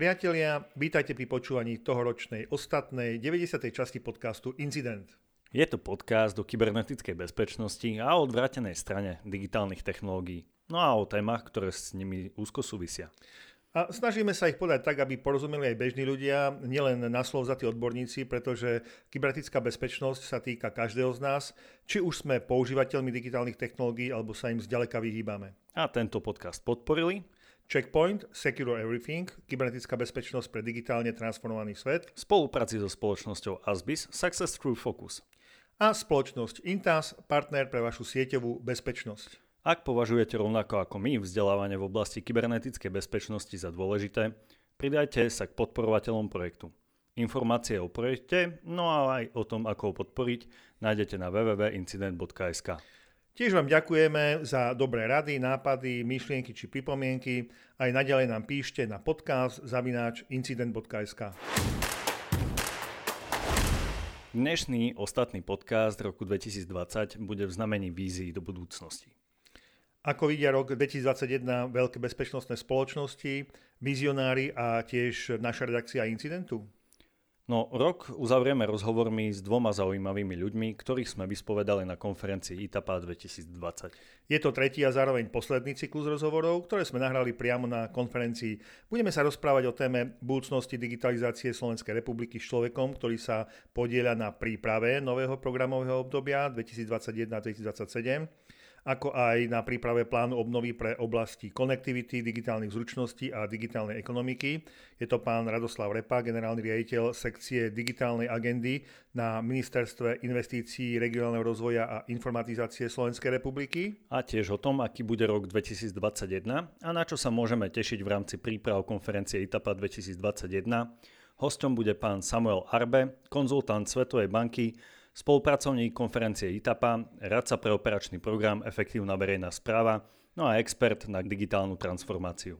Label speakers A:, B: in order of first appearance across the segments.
A: Priatelia, vítajte pri počúvaní tohoročnej ostatnej 90. časti podcastu Incident.
B: Je to podcast o kybernetickej bezpečnosti a o odvrátenej strane digitálnych technológií. No a o témach, ktoré s nimi úzko súvisia.
A: A snažíme sa ich podať tak, aby porozumeli aj bežní ľudia, nielen na slov za tí odborníci, pretože kybernetická bezpečnosť sa týka každého z nás, či už sme používateľmi digitálnych technológií, alebo sa im zďaleka vyhýbame.
B: A tento podcast podporili
A: Checkpoint, Secure Everything, kybernetická bezpečnosť pre digitálne transformovaný svet.
B: Spolupráci so spoločnosťou Asbis Success Through Focus.
A: A spoločnosť Intas, partner pre vašu sieťovú bezpečnosť.
B: Ak považujete rovnako ako my vzdelávanie v oblasti kybernetickej bezpečnosti za dôležité, pridajte sa k podporovateľom projektu. Informácie o projekte, no a aj o tom, ako ho podporiť, nájdete na www.incident.sk.
A: Tiež vám ďakujeme za dobré rady, nápady, myšlienky či pripomienky. Aj naďalej nám píšte na podcast zavináč incident.sk.
B: Dnešný ostatný podcast roku 2020 bude v znamení vízií do budúcnosti.
A: Ako vidia rok 2021 veľké bezpečnostné spoločnosti, vizionári a tiež naša redakcia incidentu?
B: No, rok uzavrieme rozhovormi s dvoma zaujímavými ľuďmi, ktorých sme vyspovedali na konferencii ITAPA 2020.
A: Je to tretí a zároveň posledný cyklus rozhovorov, ktoré sme nahrali priamo na konferencii. Budeme sa rozprávať o téme budúcnosti digitalizácie Slovenskej republiky s človekom, ktorý sa podieľa na príprave nového programového obdobia 2021-2027 ako aj na príprave plánu obnovy pre oblasti konektivity, digitálnych zručností a digitálnej ekonomiky. Je to pán Radoslav Repa, generálny riaditeľ sekcie digitálnej agendy na Ministerstve investícií, regionálneho rozvoja a informatizácie Slovenskej republiky.
B: A tiež o tom, aký bude rok 2021 a na čo sa môžeme tešiť v rámci príprav konferencie ITAPA 2021. Hostom bude pán Samuel Arbe, konzultant Svetovej banky, spolupracovník konferencie ITAPA, radca pre operačný program Efektívna verejná správa, no a expert na digitálnu transformáciu.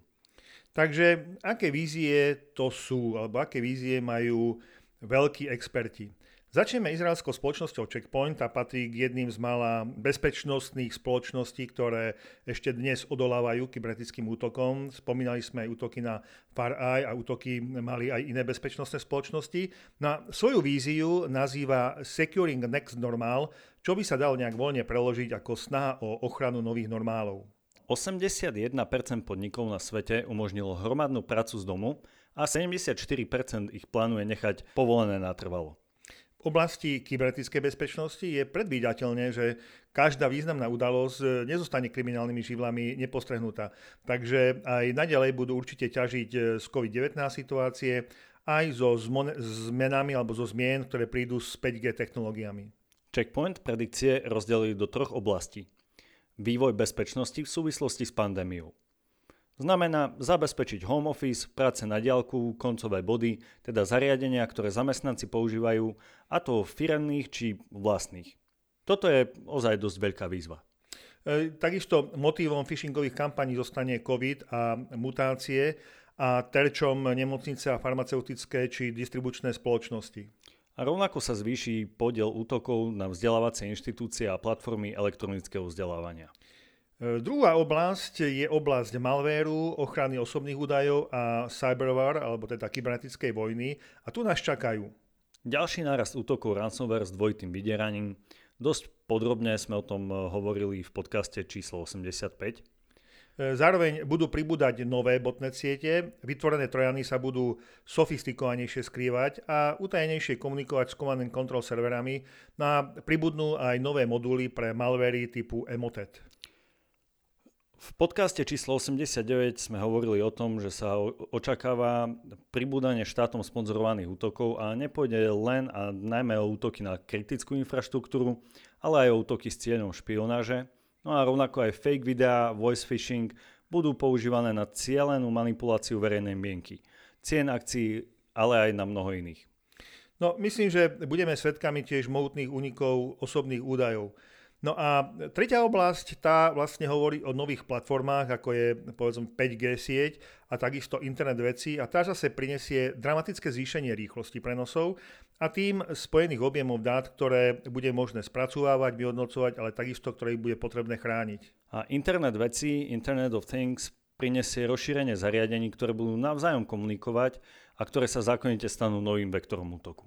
A: Takže aké vízie to sú, alebo aké vízie majú veľkí experti? Začneme izraelskou spoločnosťou Checkpoint a patrí k jedným z mála bezpečnostných spoločností, ktoré ešte dnes odolávajú kybernetickým útokom. Spomínali sme aj útoky na FarEye a útoky mali aj iné bezpečnostné spoločnosti. Na svoju víziu nazýva Securing Next Normal, čo by sa dalo nejak voľne preložiť ako snaha o ochranu nových normálov.
B: 81% podnikov na svete umožnilo hromadnú prácu z domu a 74% ich plánuje nechať povolené natrvalo
A: oblasti kybernetickej bezpečnosti je predvídateľné, že každá významná udalosť nezostane kriminálnymi živlami nepostrehnutá. Takže aj naďalej budú určite ťažiť z COVID-19 situácie, aj so zmenami alebo zo zmien, ktoré prídu s 5G technológiami.
B: Checkpoint predikcie rozdelili do troch oblastí. Vývoj bezpečnosti v súvislosti s pandémiou Znamená zabezpečiť home office, práce na diálku, koncové body, teda zariadenia, ktoré zamestnanci používajú, a to firemných či vlastných. Toto je ozaj dosť veľká výzva.
A: E, takisto motivom phishingových kampaní zostane COVID a mutácie a terčom nemocnice a farmaceutické či distribučné spoločnosti.
B: A rovnako sa zvýši podiel útokov na vzdelávacie inštitúcie a platformy elektronického vzdelávania.
A: E, druhá oblasť je oblasť malvéru, ochrany osobných údajov a cyberwar, alebo teda kybernetickej vojny. A tu nás čakajú.
B: Ďalší nárast útokov ransomware s dvojitým vydieraním. Dosť podrobne sme o tom e, hovorili v podcaste číslo 85. E,
A: zároveň budú pribúdať nové botnet siete, vytvorené trojany sa budú sofistikovanejšie skrývať a utajenejšie komunikovať s command and control serverami a pribudnú aj nové moduly pre malvery typu Emotet.
B: V podcaste číslo 89 sme hovorili o tom, že sa očakáva pribúdanie štátom sponzorovaných útokov a nepôjde len a najmä o útoky na kritickú infraštruktúru, ale aj o útoky s cieľom špionáže. No a rovnako aj fake videá, voice phishing budú používané na cieľenú manipuláciu verejnej mienky, cien akcií, ale aj na mnoho iných.
A: No, myslím, že budeme svedkami tiež mohutných únikov osobných údajov. No a tretia oblasť, tá vlastne hovorí o nových platformách, ako je povedzme 5G sieť a takisto internet veci a tá zase prinesie dramatické zvýšenie rýchlosti prenosov a tým spojených objemov dát, ktoré bude možné spracovávať, vyhodnocovať, ale takisto, ktoré bude potrebné chrániť.
B: A internet veci, Internet of Things prinesie rozšírenie zariadení, ktoré budú navzájom komunikovať a ktoré sa zákonite stanú novým vektorom útoku.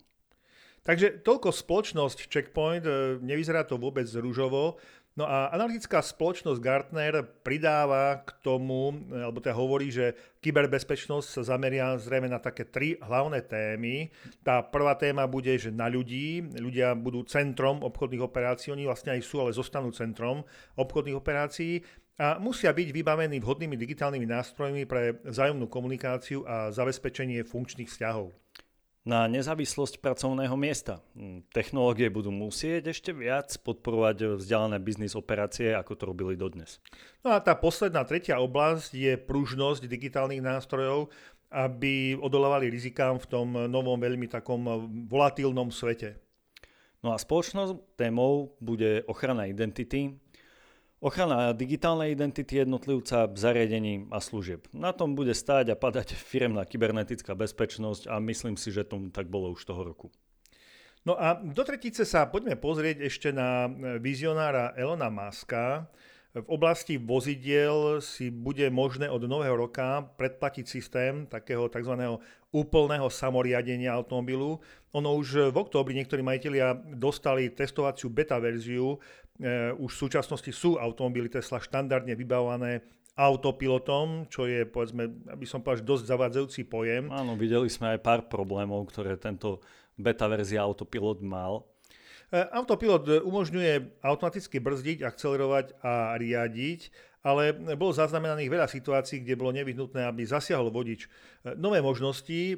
A: Takže toľko spoločnosť Checkpoint, e, nevyzerá to vôbec rúžovo. No a analytická spoločnosť Gartner pridáva k tomu, alebo teda hovorí, že kyberbezpečnosť sa zameria zrejme na také tri hlavné témy. Tá prvá téma bude, že na ľudí, ľudia budú centrom obchodných operácií, oni vlastne aj sú, ale zostanú centrom obchodných operácií a musia byť vybavení vhodnými digitálnymi nástrojmi pre vzájomnú komunikáciu a zabezpečenie funkčných vzťahov
B: na nezávislosť pracovného miesta. Hm, technológie budú musieť ešte viac podporovať vzdialené biznis operácie, ako to robili dodnes.
A: No a tá posledná tretia oblasť je pružnosť digitálnych nástrojov, aby odolávali rizikám v tom novom veľmi takom volatilnom svete.
B: No a spoločnou témou bude ochrana identity, Ochrana digitálnej identity jednotlivca, zariadení a služieb. Na tom bude stáť a padať firemná kybernetická bezpečnosť a myslím si, že tomu tak bolo už toho roku.
A: No a do tretice sa poďme pozrieť ešte na vizionára Elona Muska. V oblasti vozidiel si bude možné od nového roka predplatiť systém takého tzv. úplného samoriadenia automobilu. Ono už v októbri niektorí majiteľia dostali testovaciu beta verziu E, už v súčasnosti sú automobily Tesla štandardne vybavované autopilotom, čo je, povedzme, aby som povedal, dosť zavádzajúci pojem.
B: Áno, videli sme aj pár problémov, ktoré tento beta verzia autopilot mal.
A: E, autopilot umožňuje automaticky brzdiť, akcelerovať a riadiť, ale bolo zaznamenaných veľa situácií, kde bolo nevyhnutné, aby zasiahol vodič. E, nové možnosti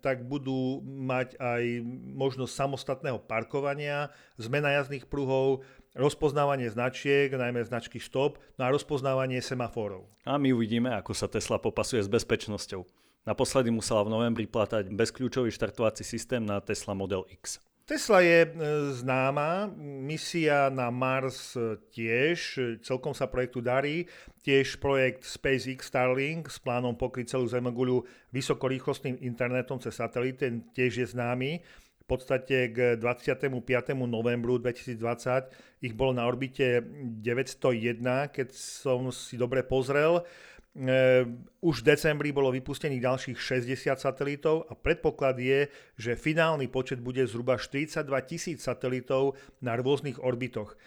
A: tak budú mať aj možnosť samostatného parkovania, zmena jazdných pruhov, rozpoznávanie značiek, najmä značky stop, no a rozpoznávanie semaforov.
B: A my uvidíme, ako sa Tesla popasuje s bezpečnosťou. Naposledy musela v novembri platať bezkľúčový štartovací systém na Tesla Model X.
A: Tesla je e, známa, misia na Mars tiež, celkom sa projektu darí. Tiež projekt SpaceX Starlink s plánom pokryť celú Zemoguľu vysokorýchlostným internetom cez satelit, ten tiež je známy podstate k 25. novembru 2020 ich bolo na orbite 901, keď som si dobre pozrel. E, už v decembri bolo vypustených ďalších 60 satelitov a predpoklad je, že finálny počet bude zhruba 42 tisíc satelitov na rôznych orbitoch.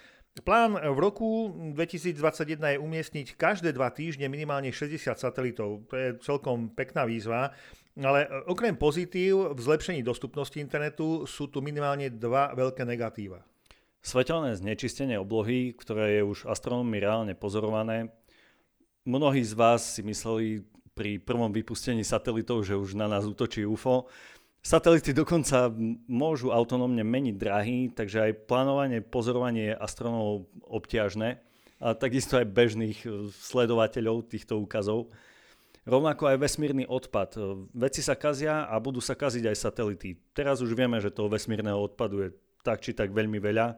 A: Plán v roku 2021 je umiestniť každé dva týždne minimálne 60 satelitov. To je celkom pekná výzva. Ale e, okrem pozitív v zlepšení dostupnosti internetu sú tu minimálne dva veľké negatíva.
B: Svetelné znečistenie oblohy, ktoré je už astronómmi reálne pozorované. Mnohí z vás si mysleli pri prvom vypustení satelitov, že už na nás útočí UFO. Satelity dokonca môžu autonómne meniť drahy, takže aj plánovanie, pozorovanie astronómov obťažné a takisto aj bežných e, sledovateľov týchto úkazov. Rovnako aj vesmírny odpad. Veci sa kazia a budú sa kaziť aj satelity. Teraz už vieme, že toho vesmírneho odpadu je tak či tak veľmi veľa.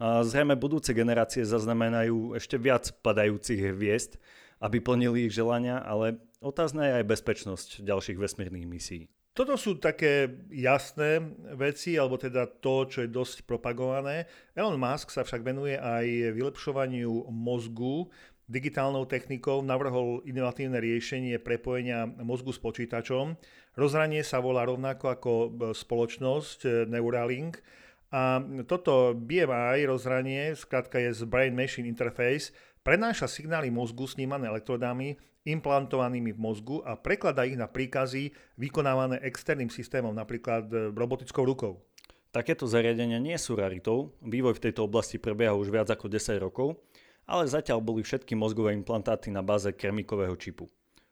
B: A zrejme budúce generácie zaznamenajú ešte viac padajúcich hviezd, aby plnili ich želania, ale otázna je aj bezpečnosť ďalších vesmírnych misií.
A: Toto sú také jasné veci, alebo teda to, čo je dosť propagované. Elon Musk sa však venuje aj vylepšovaniu mozgu digitálnou technikou navrhol inovatívne riešenie prepojenia mozgu s počítačom. Rozhranie sa volá rovnako ako e, spoločnosť e, Neuralink a toto BMI rozhranie, skrátka je z Brain Machine Interface, prenáša signály mozgu snímané elektrodami implantovanými v mozgu a prekladá ich na príkazy vykonávané externým systémom, napríklad e, robotickou rukou.
B: Takéto zariadenia nie sú raritou. Vývoj v tejto oblasti prebieha už viac ako 10 rokov ale zatiaľ boli všetky mozgové implantáty na báze kremikového čipu.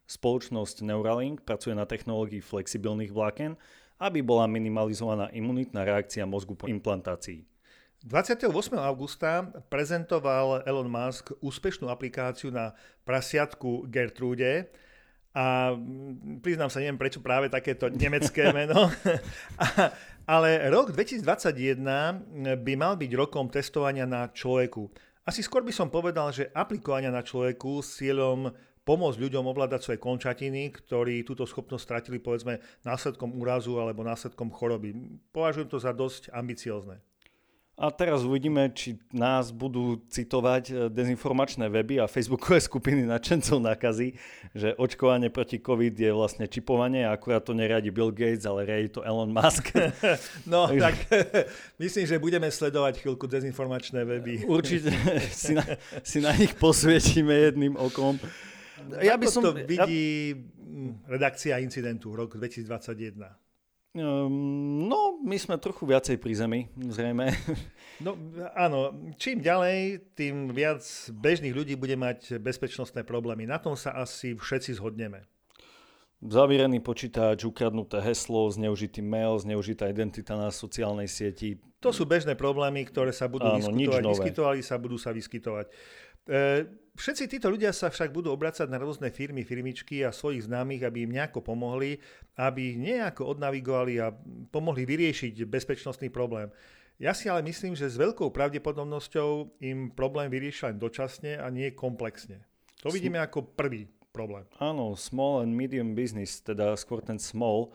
B: Spoločnosť Neuralink pracuje na technológii flexibilných vláken, aby bola minimalizovaná imunitná reakcia mozgu po implantácii.
A: 28. augusta prezentoval Elon Musk úspešnú aplikáciu na prasiatku Gertrude a priznám sa, neviem prečo práve takéto nemecké meno, ale rok 2021 by mal byť rokom testovania na človeku. Asi skôr by som povedal, že aplikovania na človeku s cieľom pomôcť ľuďom ovládať svoje končatiny, ktorí túto schopnosť stratili povedzme následkom úrazu alebo následkom choroby. Považujem to za dosť ambiciozne.
B: A teraz uvidíme, či nás budú citovať e, dezinformačné weby a facebookové skupiny nadšencov nákazy, že očkovanie proti COVID je vlastne čipovanie a akurát to neriadi Bill Gates, ale riadi to Elon Musk.
A: No Takže... tak myslím, že budeme sledovať chvíľku dezinformačné weby.
B: Určite si na, si na nich posvietime jedným okom.
A: Ja by som... to vidí ja... redakcia incidentu rok 2021?
B: Um, no, my sme trochu viacej pri zemi, zrejme.
A: No áno, čím ďalej, tým viac bežných ľudí bude mať bezpečnostné problémy. Na tom sa asi všetci zhodneme.
B: Zavierený počítač, ukradnuté heslo, zneužitý mail, zneužitá identita na sociálnej sieti.
A: To sú bežné problémy, ktoré sa budú Áno, vyskytovať, vyskytovali sa, budú sa vyskytovať. E, všetci títo ľudia sa však budú obracať na rôzne firmy, firmičky a svojich známych, aby im nejako pomohli, aby nejako odnavigovali a pomohli vyriešiť bezpečnostný problém. Ja si ale myslím, že s veľkou pravdepodobnosťou im problém vyriešia len dočasne a nie komplexne. To vidíme ako prvý problém.
B: Áno, small and medium business, teda skôr ten small,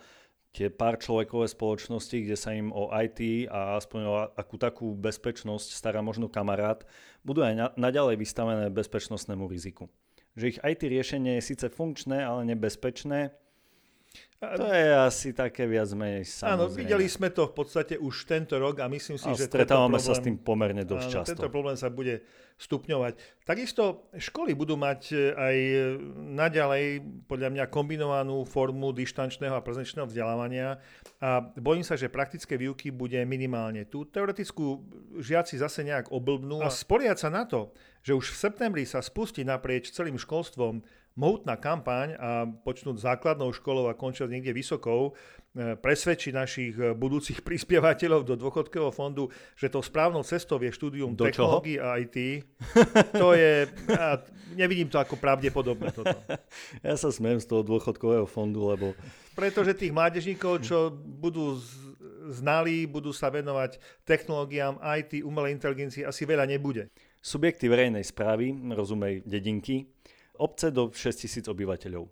B: tie pár človekové spoločnosti, kde sa im o IT a aspoň o akú takú bezpečnosť stará možno kamarát, budú aj na, naďalej vystavené bezpečnostnému riziku. Že ich IT riešenie je síce funkčné, ale nebezpečné, to je asi také viac menej samozrejme. Áno,
A: videli sme to v podstate už tento rok a myslím si, a že
B: stretávame problém, sa s tým pomerne dosť áno, často.
A: Tento problém sa bude stupňovať. Takisto školy budú mať e, aj e, naďalej podľa mňa kombinovanú formu dištančného a prezenčného vzdelávania a bojím sa, že praktické výuky bude minimálne. Tu teoretickú žiaci zase nejak oblbnú a spoliať sa na to, že už v septembri sa spustí naprieč celým školstvom mohutná kampaň a počnúť základnou školou a končiť niekde vysokou, e, presvedčí našich e, budúcich prispievateľov do dôchodkového fondu, že to správnou cestou je štúdium do technológií a IT. To je, ja nevidím to ako pravdepodobné toto.
B: Ja sa smejem z toho dôchodkového fondu, lebo...
A: Pretože tých mládežníkov, čo budú znali, budú sa venovať technológiám, IT, umelej inteligencii, asi veľa nebude.
B: Subjekty verejnej správy, rozumej dedinky, obce do 6000 obyvateľov.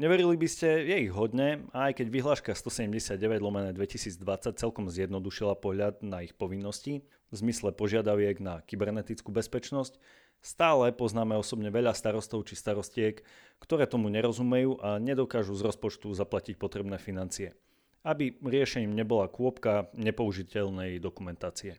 B: Neverili by ste, je ich hodne, aj keď vyhláška 179 lomené 2020 celkom zjednodušila pohľad na ich povinnosti v zmysle požiadaviek na kybernetickú bezpečnosť, stále poznáme osobne veľa starostov či starostiek, ktoré tomu nerozumejú a nedokážu z rozpočtu zaplatiť potrebné financie, aby riešením nebola kôpka nepoužiteľnej dokumentácie.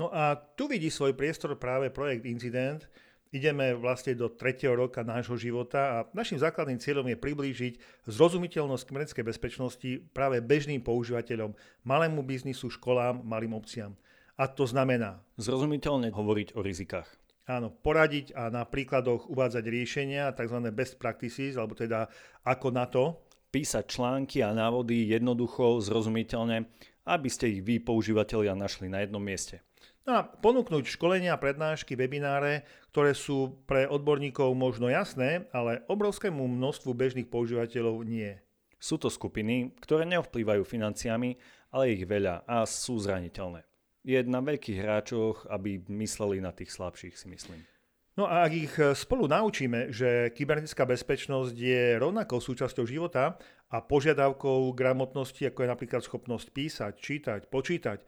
A: No a tu vidí svoj priestor práve projekt Incident, Ideme vlastne do tretieho roka nášho života a našim základným cieľom je priblížiť zrozumiteľnosť kybernetickej bezpečnosti práve bežným používateľom, malému biznisu, školám, malým obciam. A to znamená...
B: Zrozumiteľne hovoriť o rizikách.
A: Áno, poradiť a na príkladoch uvádzať riešenia, tzv. best practices, alebo teda ako na to.
B: Písať články a návody jednoducho, zrozumiteľne, aby ste ich vy, používateľia, našli na jednom mieste.
A: No a ponúknuť školenia, prednášky, webináre, ktoré sú pre odborníkov možno jasné, ale obrovskému množstvu bežných používateľov nie.
B: Sú to skupiny, ktoré neovplývajú financiami, ale ich veľa a sú zraniteľné. Je na veľkých hráčoch, aby mysleli na tých slabších, si myslím.
A: No a ak ich spolu naučíme, že kybernetická bezpečnosť je rovnakou súčasťou života a požiadavkou gramotnosti, ako je napríklad schopnosť písať, čítať, počítať,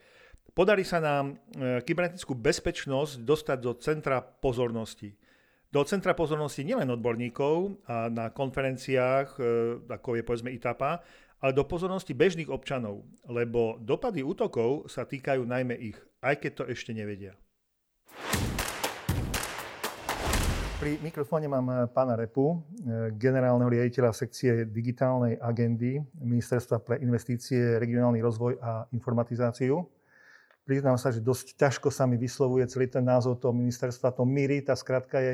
A: Podarí sa nám e, kybernetickú bezpečnosť dostať do centra pozornosti. Do centra pozornosti nielen odborníkov a na konferenciách, e, ako je povedzme ITAPA, ale do pozornosti bežných občanov, lebo dopady útokov sa týkajú najmä ich, aj keď to ešte nevedia. Pri mikrofóne mám e, pána Repu, generálneho riaditeľa sekcie digitálnej agendy Ministerstva pre investície, regionálny rozvoj a informatizáciu. Priznám sa, že dosť ťažko sa mi vyslovuje celý ten názov toho ministerstva. To MIRI, tá skratka je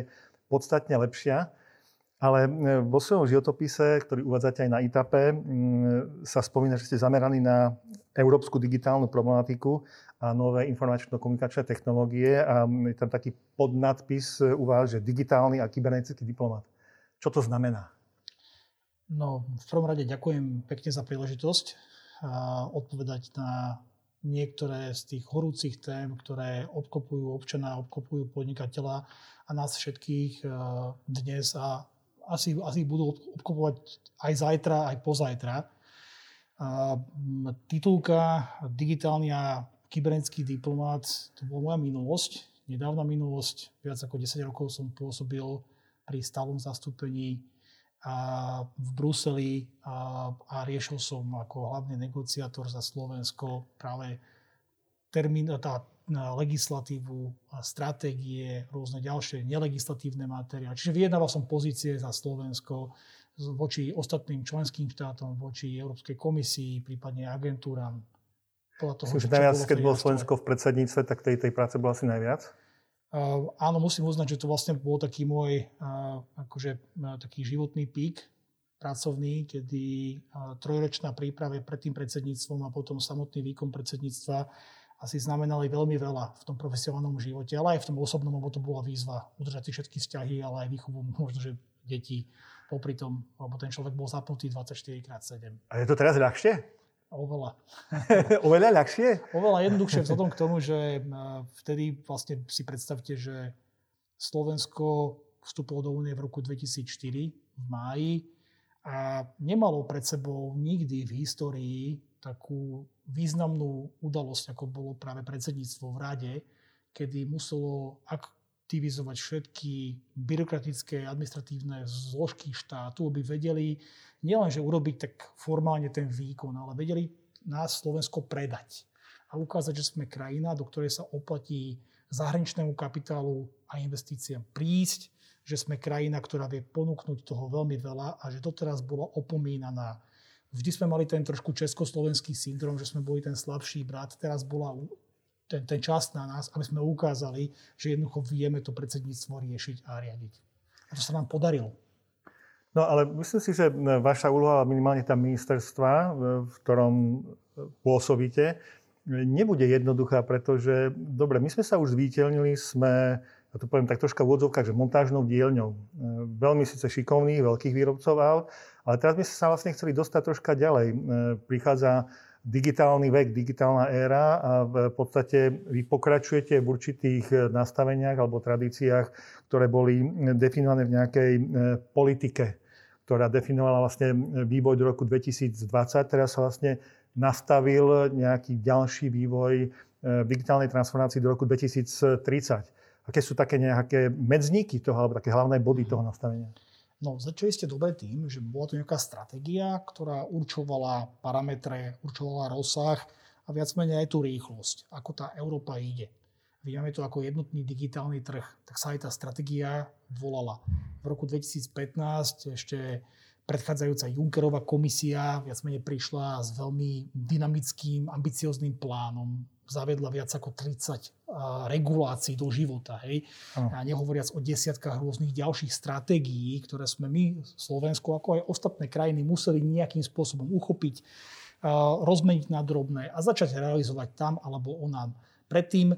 A: podstatne lepšia. Ale e, vo svojom životopise, ktorý uvádzate aj na ITAPE, sa spomína, že ste zameraní na európsku digitálnu problematiku a nové informačno-komunikačné technológie a je tam taký podnadpis u vás, že digitálny a kybernetický diplomat. Čo to znamená?
C: No, v prvom rade ďakujem pekne za príležitosť odpovedať na niektoré z tých horúcich tém, ktoré obkopujú občana, obkopujú podnikateľa a nás všetkých eh, dnes a asi, asi budú obkopovať aj zajtra, aj pozajtra. Titulka digitálny a kybernetický diplomát, to bola moja minulosť, nedávna minulosť. Viac ako 10 rokov som pôsobil pri stálom zastúpení a v Bruseli a, a riešil som ako hlavný negociátor za Slovensko práve termín, tá, legislatívu, stratégie, rôzne ďalšie nelegislatívne materiály. Čiže vyjednával som pozície za Slovensko voči ostatným členským štátom, voči Európskej komisii, prípadne agentúram.
A: Myslím, že najviac, keď bolo Slovensko v predsedníctve, tak tej, tej práce bola asi najviac?
C: Uh, áno, musím uznať, že to vlastne bol taký môj uh, akože, uh, taký životný pík pracovný, kedy trojročná príprava pred tým predsedníctvom a potom samotný výkon predsedníctva asi znamenali veľmi veľa v tom profesionálnom živote, ale aj v tom osobnom, lebo to bola výzva udržať si všetky vzťahy, ale aj výchovu možno, že detí popri tom, lebo ten človek bol zapnutý 24x7.
A: A je to teraz ľahšie?
C: Oveľa.
A: Oveľa ľahšie?
C: Oveľa jednoduchšie vzhľadom k tomu, že vtedy vlastne si predstavte, že Slovensko vstúpilo do únie v roku 2004 v máji a nemalo pred sebou nikdy v histórii takú významnú udalosť, ako bolo práve predsedníctvo v rade, kedy muselo aktivizovať všetky byrokratické administratívne zložky štátu, aby vedeli nielenže urobiť tak formálne ten výkon, ale vedeli nás Slovensko predať a ukázať, že sme krajina, do ktorej sa oplatí zahraničnému kapitálu a investíciám prísť, že sme krajina, ktorá vie ponúknuť toho veľmi veľa a že doteraz bola opomínaná. Vždy sme mali ten trošku československý syndrom, že sme boli ten slabší brat. Teraz bola ten, ten čas na nás, aby sme ukázali, že jednoducho vieme to predsedníctvo riešiť a riadiť. A to sa nám podarilo.
A: No ale myslím si, že vaša úloha minimálne tam ministerstva, v ktorom pôsobíte, nebude jednoduchá, pretože, dobre, my sme sa už zvítelnili, sme, ja to poviem tak troška v odzovkách, že montážnou dielňou. Veľmi síce šikovných, veľkých výrobcov aut, ale teraz by sme sa vlastne chceli dostať troška ďalej. Prichádza digitálny vek, digitálna éra a v podstate vy pokračujete v určitých nastaveniach alebo tradíciách, ktoré boli definované v nejakej politike ktorá definovala vlastne vývoj do roku 2020. Teraz sa vlastne nastavil nejaký ďalší vývoj digitálnej transformácii do roku 2030. Aké sú také nejaké medzníky toho, alebo také hlavné body toho nastavenia?
C: No, začali ste dobre tým, že bola to nejaká stratégia, ktorá určovala parametre, určovala rozsah a viac menej aj tú rýchlosť, ako tá Európa ide. Vnímame to ako jednotný digitálny trh, tak sa aj tá stratégia volala. V roku 2015 ešte predchádzajúca Junckerová komisia viac menej prišla s veľmi dynamickým, ambiciozným plánom. Zavedla viac ako 30 regulácií do života. Hej? A nehovoriac o desiatkách rôznych ďalších stratégií, ktoré sme my, Slovensko, ako aj ostatné krajiny, museli nejakým spôsobom uchopiť, rozmeniť na drobné a začať realizovať tam alebo onám. Predtým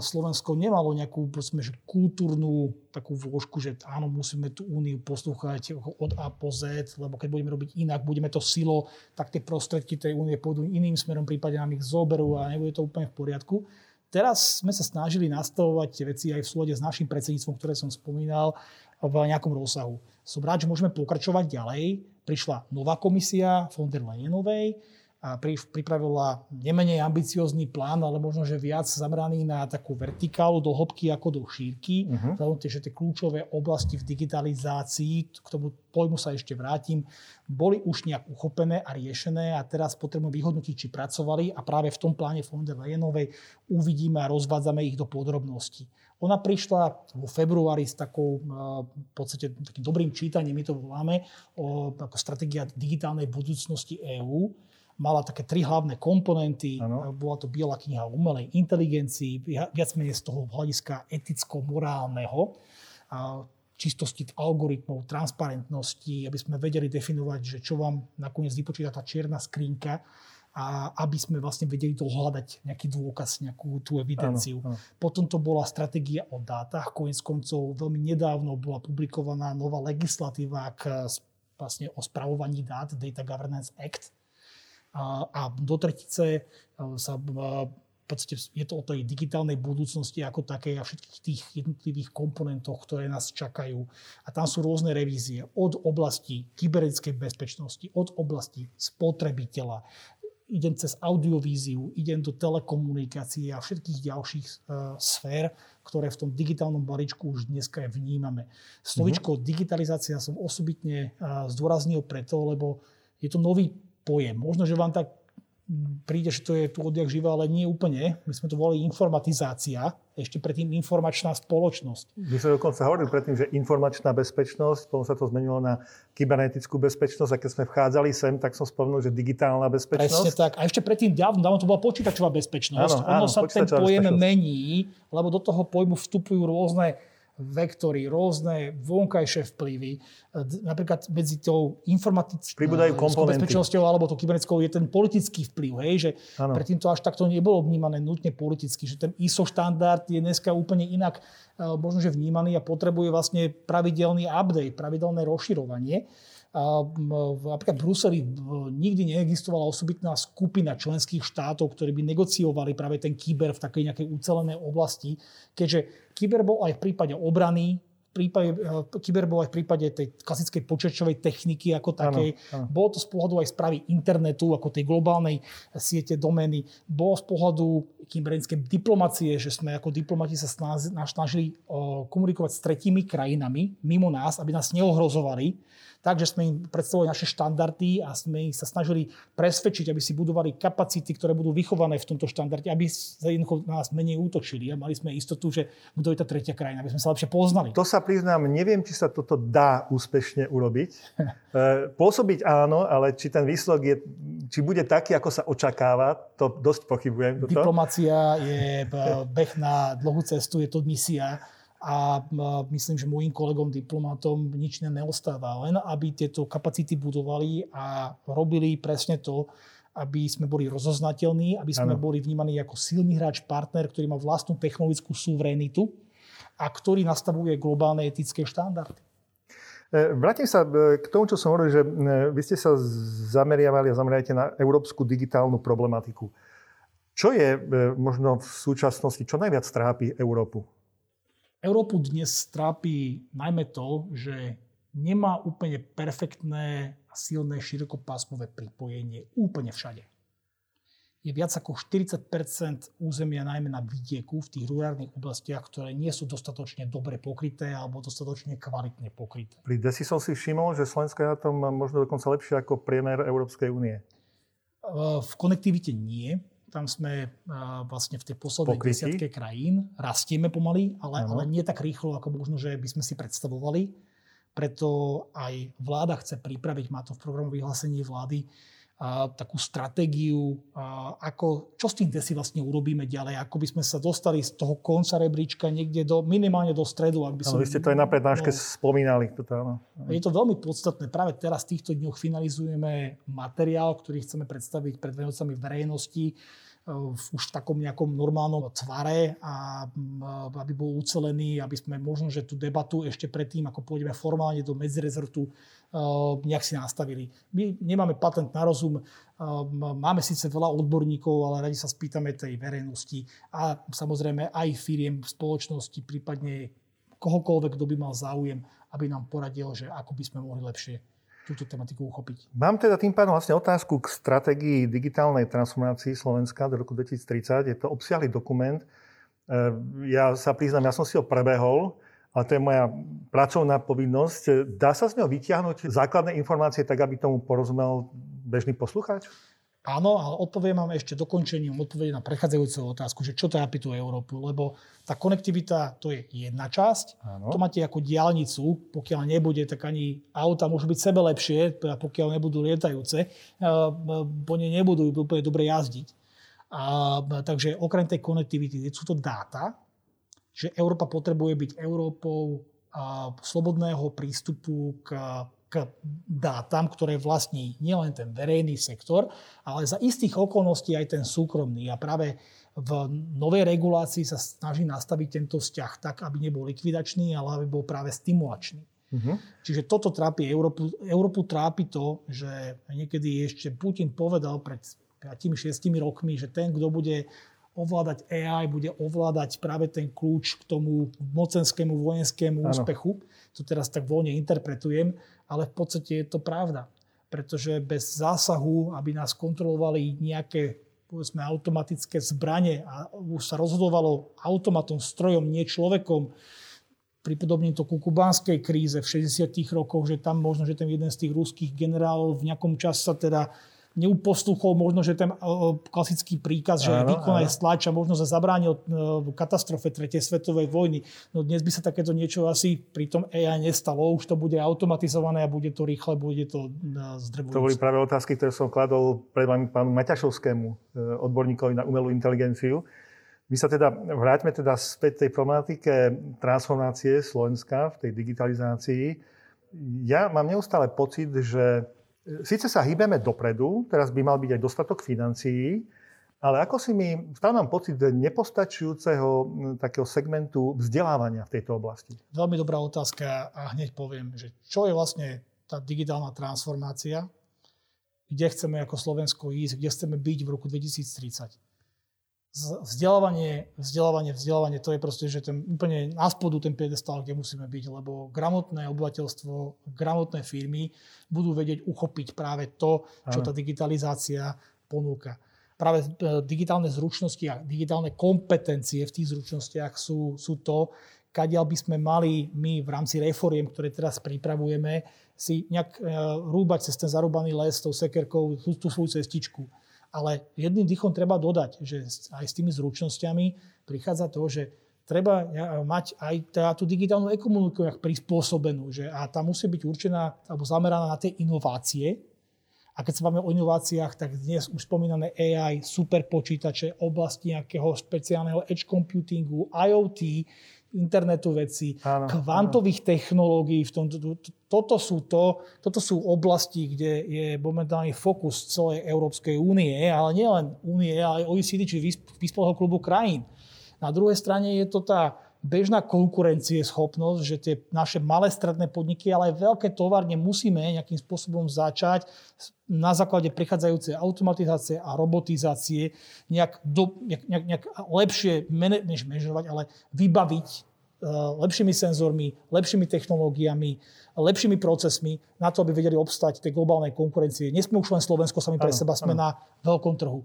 C: Slovensko nemalo nejakú povedzme, že kultúrnu takú vložku, že áno, musíme tú úniu poslúchať od A po Z, lebo keď budeme robiť inak, budeme to silo, tak tie prostredky tej únie pôjdu iným smerom, prípade nám ich zoberú a nebude to úplne v poriadku. Teraz sme sa snažili nastavovať tie veci aj v súlade s našim predsedníctvom, ktoré som spomínal, v nejakom rozsahu. Som rád, že môžeme pokračovať ďalej. Prišla nová komisia von der Leyenovej, a pripravila nemenej ambiciózny plán, ale možno, že viac zameraný na takú vertikálu do hĺbky ako do šírky. Uh-huh. že tie kľúčové oblasti v digitalizácii, k tomu pojmu sa ešte vrátim, boli už nejak uchopené a riešené a teraz potrebujeme vyhodnotiť, či pracovali a práve v tom pláne von der Leyenovej uvidíme a rozvádzame ich do podrobností. Ona prišla vo februári s takou v podstate takým dobrým čítaním, my to voláme, o, ako stratégia digitálnej budúcnosti EÚ mala také tri hlavné komponenty. Ano. Bola to biela kniha o umelej inteligencii, viac menej z toho hľadiska eticko-morálneho, čistosti algoritmov, transparentnosti, aby sme vedeli definovať, že čo vám nakoniec vypočíta tá čierna skrinka a aby sme vlastne vedeli dohľadať nejaký dôkaz, nejakú tú evidenciu. Ano, ano. Potom to bola stratégia o dátach. Koniec koncov veľmi nedávno bola publikovaná nová legislatíva k, vlastne o spravovaní dát, Data Governance Act, a, a do tretice e, sa e, v podstate je to o tej digitálnej budúcnosti ako takej a všetkých tých jednotlivých komponentoch, ktoré nás čakajú. A tam sú rôzne revízie od oblasti kybernetickej bezpečnosti, od oblasti spotrebiteľa, idem cez audiovíziu, idem do telekomunikácie a všetkých ďalších uh, sfér, ktoré v tom digitálnom balíčku už dneska vnímame. Slovičko mm-hmm. digitalizácia som osobitne uh, zdôraznil preto, lebo je to nový pojem. Možno, že vám tak príde, že to je tu odjak živé, ale nie úplne. My sme to volali informatizácia, ešte predtým informačná spoločnosť.
A: My sme dokonca hovorili predtým, že informačná bezpečnosť, potom sa to zmenilo na kybernetickú bezpečnosť a keď sme vchádzali sem, tak som spomenul, že digitálna bezpečnosť.
C: Presne tak. A ešte predtým dávno, dávno to bola počítačová bezpečnosť. Áno, ono áno, sa ten pojem mení, lebo do toho pojmu vstupujú rôzne vektory, rôzne vonkajšie vplyvy. Napríklad medzi tou informatickou bezpečnosťou alebo tou kybernetickou je ten politický vplyv. Hej, že ano. predtým to až takto nebolo vnímané nutne politicky, že ten ISO štandard je dneska úplne inak e, možno, že vnímaný a potrebuje vlastne pravidelný update, pravidelné rozširovanie. Napríklad v Bruseli nikdy neexistovala osobitná skupina členských štátov, ktorí by negociovali práve ten kyber v takej nejakej ucelenej oblasti, keďže kyber bol aj v prípade obrany, prípade, e, kyber bol aj v prípade tej klasickej počítačovej techniky ako takej. Ano, ano. Bolo to z pohľadu aj správy internetu, ako tej globálnej siete domény. Bolo z pohľadu kybernetickej diplomacie, že sme ako diplomati sa snažili komunikovať s tretími krajinami mimo nás, aby nás neohrozovali takže sme im predstavovali naše štandardy a sme ich sa snažili presvedčiť, aby si budovali kapacity, ktoré budú vychované v tomto štandarde, aby sa jednoducho na nás menej útočili a mali sme istotu, že kto je tá tretia krajina, aby sme sa lepšie poznali.
A: To sa priznám, neviem, či sa toto dá úspešne urobiť. E, pôsobiť áno, ale či ten výsledok je, či bude taký, ako sa očakáva, to dosť pochybujem. Toto.
C: Diplomácia je beh na dlhú cestu, je to misia a myslím, že môjim kolegom diplomatom nič neostáva, len aby tieto kapacity budovali a robili presne to, aby sme boli rozoznateľní, aby sme ano. boli vnímaní ako silný hráč, partner, ktorý má vlastnú technologickú suverenitu a ktorý nastavuje globálne etické štandardy.
A: E, vrátim sa e, k tomu, čo som hovoril, že e, vy ste sa zameriavali a zameriavate na európsku digitálnu problematiku. Čo je možno v súčasnosti, čo najviac trápi Európu?
C: Európu dnes trápi najmä to, že nemá úplne perfektné a silné širokopásmové pripojenie úplne všade. Je viac ako 40% územia najmä na vidieku v tých rurálnych oblastiach, ktoré nie sú dostatočne dobre pokryté alebo dostatočne kvalitne pokryté.
A: Pri DESI som si všimol, že Slovensko je na tom možno dokonca lepšie ako priemer Európskej únie.
C: V konektivite nie. Tam sme vlastne v tej poslednej Pokrytí. desiatke krajín. Rastieme pomaly, ale, ale nie tak rýchlo, ako možno, že by sme si predstavovali. Preto aj vláda chce pripraviť, má to v programu vyhlásení vlády, a, takú stratégiu, a, ako, čo s tým desi vlastne urobíme ďalej, ako by sme sa dostali z toho konca rebríčka niekde do, minimálne do stredu. Ak by
A: som, vy ste to aj na prednáške no, spomínali. Toto, áno.
C: Je to veľmi podstatné. Práve teraz v týchto dňoch finalizujeme materiál, ktorý chceme predstaviť pred Vianocami verejnosti už v takom nejakom normálnom tvare a aby bol ucelený, aby sme možno, že tú debatu ešte predtým, ako pôjdeme formálne do medzirezortu, nejak si nastavili. My nemáme patent na rozum, máme síce veľa odborníkov, ale radi sa spýtame tej verejnosti a samozrejme aj firiem, spoločnosti, prípadne kohokoľvek, kto by mal záujem, aby nám poradil, že ako by sme mohli lepšie túto tematiku uchopiť.
A: Mám teda tým pádom vlastne otázku k stratégii digitálnej transformácii Slovenska do roku 2030. Je to obsiahly dokument. E, ja sa priznám, ja som si ho prebehol, ale to je moja pracovná povinnosť. Dá sa z neho vyťahnuť základné informácie tak, aby tomu porozumel bežný poslucháč?
C: Áno, ale odpoviem vám ešte dokončením odpovede na prechádzajúcu otázku, že čo trápi tú Európu, lebo tá konektivita to je jedna časť. Áno. To máte ako diálnicu, pokiaľ nebude, tak ani auta môžu byť sebe lepšie, pokiaľ nebudú lietajúce, po ne nebudú úplne dobre jazdiť. A, takže okrem tej konektivity sú to dáta, že Európa potrebuje byť Európou a, slobodného prístupu k k dátam, ktoré vlastní nielen ten verejný sektor, ale za istých okolností aj ten súkromný. A práve v novej regulácii sa snaží nastaviť tento vzťah tak, aby nebol likvidačný, ale aby bol práve stimulačný. Uh-huh. Čiže toto trápi Európu. Európu trápi to, že niekedy ešte Putin povedal pred 5-6 rokmi, že ten, kto bude ovládať AI, bude ovládať práve ten kľúč k tomu mocenskému vojenskému ano. úspechu. To teraz tak voľne interpretujem ale v podstate je to pravda. pretože bez zásahu, aby nás kontrolovali nejaké povedzme, automatické zbranie a už sa rozhodovalo automatom, strojom, nie človekom, pripodobním to ku kubánskej kríze v 60. rokoch, že tam možno, že ten jeden z tých ruských generálov v nejakom čase sa teda neuposluchol možno, že ten klasický príkaz, že vykonaj stlač a možno sa zabránil katastrofe Tretej svetovej vojny. No dnes by sa takéto niečo asi pri tom AI nestalo, už to bude automatizované a bude to rýchle, bude to zdrvujúce.
A: To boli práve otázky, ktoré som kladol pred vami pánu Maťašovskému, e, odborníkovi na umelú inteligenciu. My sa teda, vráťme teda späť tej problematike transformácie Slovenska v tej digitalizácii. Ja mám neustále pocit, že Sice sa hýbeme dopredu, teraz by mal byť aj dostatok financií, ale ako si mi, stále mám pocit nepostačujúceho takého segmentu vzdelávania v tejto oblasti.
C: Veľmi dobrá otázka a hneď poviem, že čo je vlastne tá digitálna transformácia, kde chceme ako Slovensko ísť, kde chceme byť v roku 2030 vzdelávanie, vzdelávanie, vzdelávanie, to je proste, že ten úplne na spodu ten piedestal, kde musíme byť, lebo gramotné obyvateľstvo, gramotné firmy budú vedieť uchopiť práve to, čo tá digitalizácia ponúka. Práve e, digitálne zručnosti a digitálne kompetencie v tých zručnostiach sú, sú to, kadiaľ by sme mali my v rámci reforiem, ktoré teraz pripravujeme, si nejak e, rúbať cez ten zarúbaný les tou sekerkou tú, tú svoju cestičku ale jedným dýchom treba dodať, že aj s tými zručnosťami prichádza to, že treba mať aj tá, tú digitálnu ekonomiku prispôsobenú. Že, a tá musí byť určená alebo zameraná na tie inovácie. A keď sa bavíme o inováciách, tak dnes už spomínané AI, superpočítače, oblasti nejakého špeciálneho edge computingu, IoT, internetu veci, áno, kvantových áno. technológií. V tom, toto, sú to, toto sú oblasti, kde je momentálny fokus celej Európskej únie, ale nielen únie, ale aj OECD, či vyspelého klubu krajín. Na druhej strane je to tá bežná konkurencieschopnosť, že tie naše malé stredné podniky, ale aj veľké továrne musíme nejakým spôsobom začať na základe prichádzajúcej automatizácie a robotizácie nejak, do, nejak, nejak, nejak lepšie, než manažovať, ale vybaviť uh, lepšími senzormi, lepšími technológiami, lepšími procesmi na to, aby vedeli obstať tej globálnej konkurencie. Nesme už len Slovensko sami pre ano, seba, sme ano. na veľkom trhu.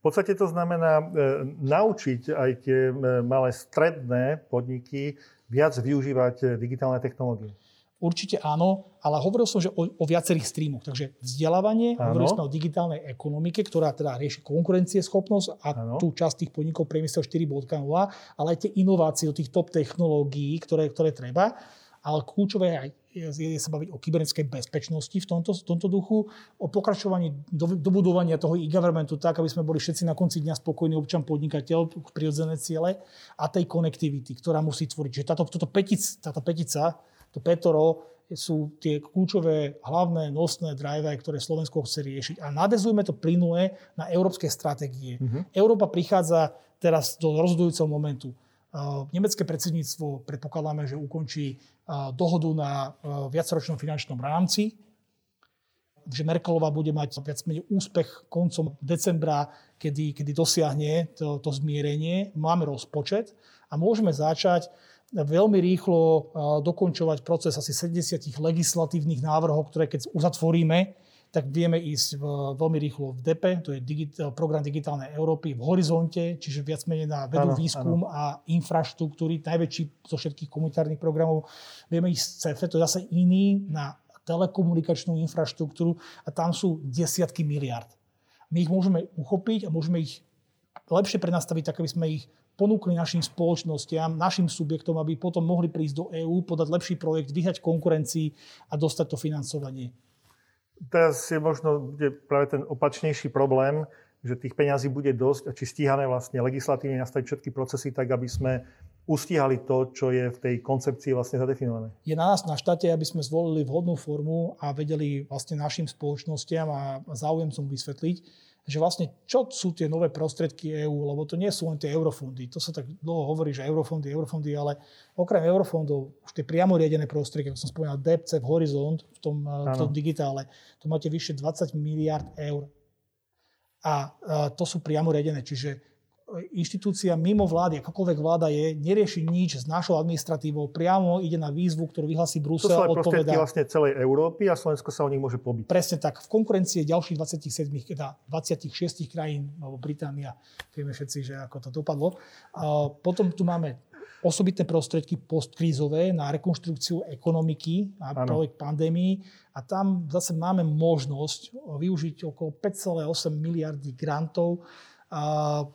A: V podstate to znamená e, naučiť aj tie e, malé stredné podniky viac využívať e, digitálne technológie.
C: Určite áno, ale hovoril som, že o, o viacerých streamoch. Takže vzdelávanie, áno. hovorili sme o digitálnej ekonomike, ktorá teda rieši konkurencieschopnosť a áno. tú časť tých podnikov priemysel 4.0, ale aj tie inovácie do tých top technológií, ktoré, ktoré treba. Ale kľúčové aj je, sa baviť o kybernetickej bezpečnosti v tomto, v tomto duchu, o pokračovaní do, dobudovania toho e-governmentu tak, aby sme boli všetci na konci dňa spokojní občan, podnikateľ, prirodzené ciele a tej konektivity, ktorá musí tvoriť. Že táto, táto, petic, táto petica, to Petoro, sú tie kľúčové hlavné nosné drive, ktoré Slovensko chce riešiť. A nadezujme to plynule na európske stratégie. Mm-hmm. Európa prichádza teraz do rozhodujúceho momentu. Nemecké predsedníctvo predpokladáme, že ukončí dohodu na viacročnom finančnom rámci, že Merkelová bude mať viac menej úspech koncom decembra, kedy, kedy dosiahne to, to zmierenie. Máme rozpočet a môžeme začať veľmi rýchlo dokončovať proces asi 70 legislatívnych návrhov, ktoré keď uzatvoríme, tak vieme ísť v, veľmi rýchlo v DEPE, to je digit, program Digitálnej Európy, v Horizonte, čiže viac menej na vedu, ano, výskum ano. a infraštruktúry, najväčší zo všetkých komunitárnych programov. Vieme ísť z CEFE, to je zase iný na telekomunikačnú infraštruktúru a tam sú desiatky miliard. My ich môžeme uchopiť a môžeme ich lepšie prenastaviť tak, aby sme ich ponúkli našim spoločnostiam, našim subjektom, aby potom mohli prísť do EÚ, podať lepší projekt, vyhať konkurencii a dostať to financovanie
A: teraz je možno bude práve ten opačnejší problém, že tých peňazí bude dosť a či stíhame vlastne legislatívne nastaviť všetky procesy tak, aby sme ustíhali to, čo je v tej koncepcii vlastne zadefinované.
C: Je na nás na štáte, aby sme zvolili vhodnú formu a vedeli vlastne našim spoločnostiam a záujemcom vysvetliť, že vlastne čo sú tie nové prostriedky EÚ, lebo to nie sú len tie eurofondy. To sa tak dlho hovorí, že eurofondy, eurofondy, ale okrem eurofondov, už tie priamo riadené prostriedky, ako som spomínal, DEPC, Horizont v tom, v tom digitále, to máte vyše 20 miliard eur. A, a to sú priamo riadené, čiže inštitúcia mimo vlády, akokoľvek vláda je, nerieši nič s našou administratívou, priamo ide na výzvu, ktorú vyhlasí Brusel.
A: To sú aj odpovedá... vlastne celej Európy a Slovensko sa o nich môže pobiť.
C: Presne tak. V konkurencii ďalších 27, teda 26 krajín, alebo Británia, vieme všetci, že ako to dopadlo. A potom tu máme osobitné prostriedky postkrízové na rekonštrukciu ekonomiky a projekt pandémii. A tam zase máme možnosť využiť okolo 5,8 miliardy grantov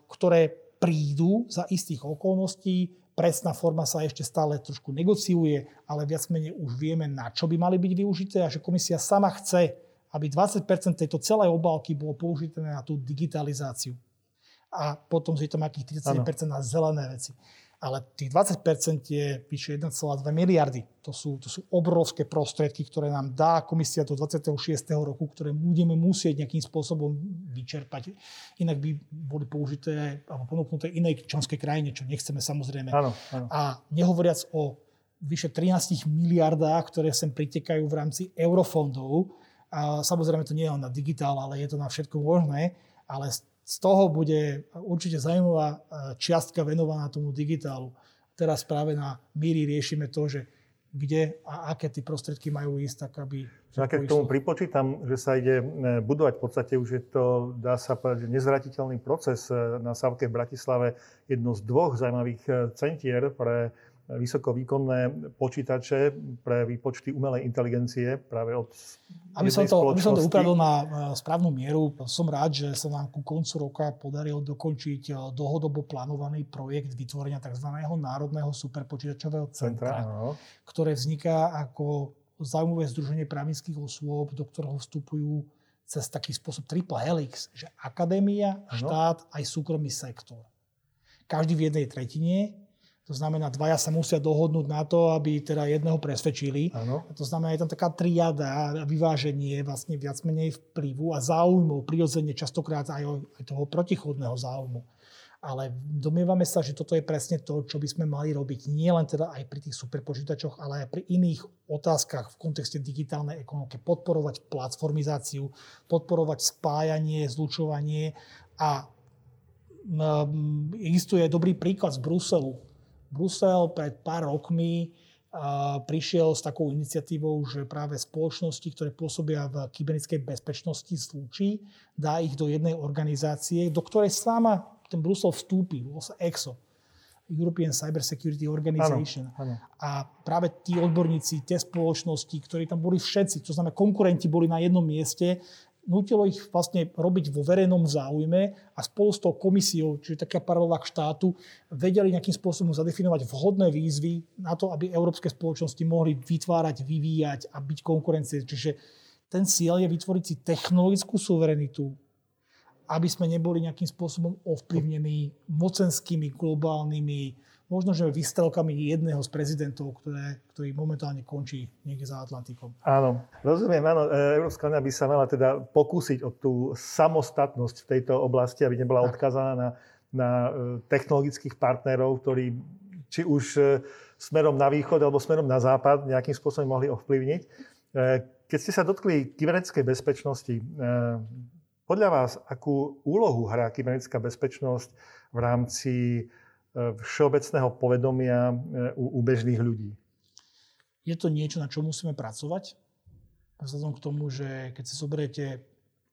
C: ktoré prídu za istých okolností. Presná forma sa ešte stále trošku negociuje, ale viac menej už vieme, na čo by mali byť využité a že komisia sama chce, aby 20% tejto celej obálky bolo použité na tú digitalizáciu. A potom je tam nejakých 37% na zelené veci ale tých 20% je vyše 1,2 miliardy. To sú, to sú obrovské prostriedky, ktoré nám dá komisia do 26. roku, ktoré budeme musieť nejakým spôsobom vyčerpať. Inak by boli použité alebo ponúknuté inej členskej krajine, čo nechceme samozrejme.
A: Áno, áno.
C: A nehovoriac o vyše 13 miliardách, ktoré sem pritekajú v rámci eurofondov. A samozrejme to nie je len na digitál, ale je to na všetko možné. Ale z toho bude určite zaujímavá e, čiastka venovaná tomu digitálu. Teraz práve na míri riešime to, že kde a aké tie prostriedky majú ísť, tak aby...
A: Ja keď k tomu pripočítam, že sa ide e, budovať, v podstate už je to, dá sa povedať, že nezvratiteľný proces e, na Savke v Bratislave, jedno z dvoch zaujímavých centier pre vysokovýkonné počítače pre výpočty umelej inteligencie práve od
C: aby som, to, aby som to upravil na e, správnu mieru, som rád, že sa nám ku koncu roka podarilo dokončiť e, dlhodobo plánovaný projekt vytvorenia tzv. národného superpočítačového centra, centra ktoré vzniká ako zaujímavé združenie právnických osôb, do ktorého vstupujú cez taký spôsob triple helix, že akadémia, štát aj súkromný sektor. Každý v jednej tretine to znamená, dvaja sa musia dohodnúť na to, aby teda jedného presvedčili. Ano. To znamená, je tam taká triada, vyváženie vlastne viac menej vplyvu a záujmov, prirodzene častokrát aj, aj toho protichodného záujmu. Ale domnievame sa, že toto je presne to, čo by sme mali robiť nie len teda aj pri tých superpočítačoch, ale aj pri iných otázkach v kontexte digitálnej ekonomiky. Podporovať platformizáciu, podporovať spájanie, zlučovanie a existuje dobrý príklad z Bruselu, Brusel pred pár rokmi prišiel s takou iniciatívou, že práve spoločnosti, ktoré pôsobia v kybernetickej bezpečnosti, slúči, dá ich do jednej organizácie, do ktorej sama ten Brusel vstúpi, EXO. European Cyber Security Organization. Ano, ano. A práve tí odborníci, tie spoločnosti, ktorí tam boli všetci, to znamená konkurenti boli na jednom mieste, nutilo ich vlastne robiť vo verejnom záujme a spolu s tou komisiou, čiže taká paralela k štátu, vedeli nejakým spôsobom zadefinovať vhodné výzvy na to, aby európske spoločnosti mohli vytvárať, vyvíjať a byť konkurencie. Čiže ten cieľ je vytvoriť si technologickú suverenitu, aby sme neboli nejakým spôsobom ovplyvnení mocenskými, globálnymi možno, že výstrelkami jedného z prezidentov, ktoré, ktorý momentálne končí niekde za Atlantikom.
A: Áno, rozumiem, áno. E, Európska únia by sa mala teda pokúsiť o tú samostatnosť v tejto oblasti, aby nebola tak. odkazaná na, na e, technologických partnerov, ktorí či už e, smerom na východ alebo smerom na západ nejakým spôsobom mohli ovplyvniť. Keď ste sa dotkli kybernetickej bezpečnosti, podľa vás, akú úlohu hrá kybernetická bezpečnosť v rámci všeobecného povedomia e, u, u bežných ľudí?
C: Je to niečo, na čo musíme pracovať. Vzhľadom k tomu, že keď si zoberiete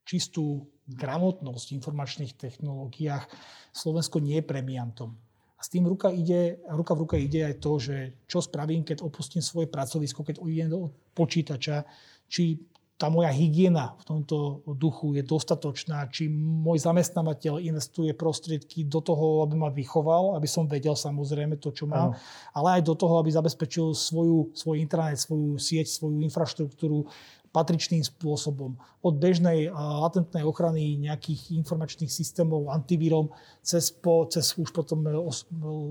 C: čistú gramotnosť v informačných technológiách, Slovensko nie je premiantom. A s tým ruka, ide, ruka v ruka ide aj to, že čo spravím, keď opustím svoje pracovisko, keď idem do počítača, či tá moja hygiena v tomto duchu je dostatočná, či môj zamestnávateľ investuje prostriedky do toho, aby ma vychoval, aby som vedel samozrejme to, čo mám, ale aj do toho, aby zabezpečil svoju, svoj internet, svoju sieť, svoju infraštruktúru patričným spôsobom. Od bežnej latentnej ochrany nejakých informačných systémov antivírom cez, po, cez už potom e,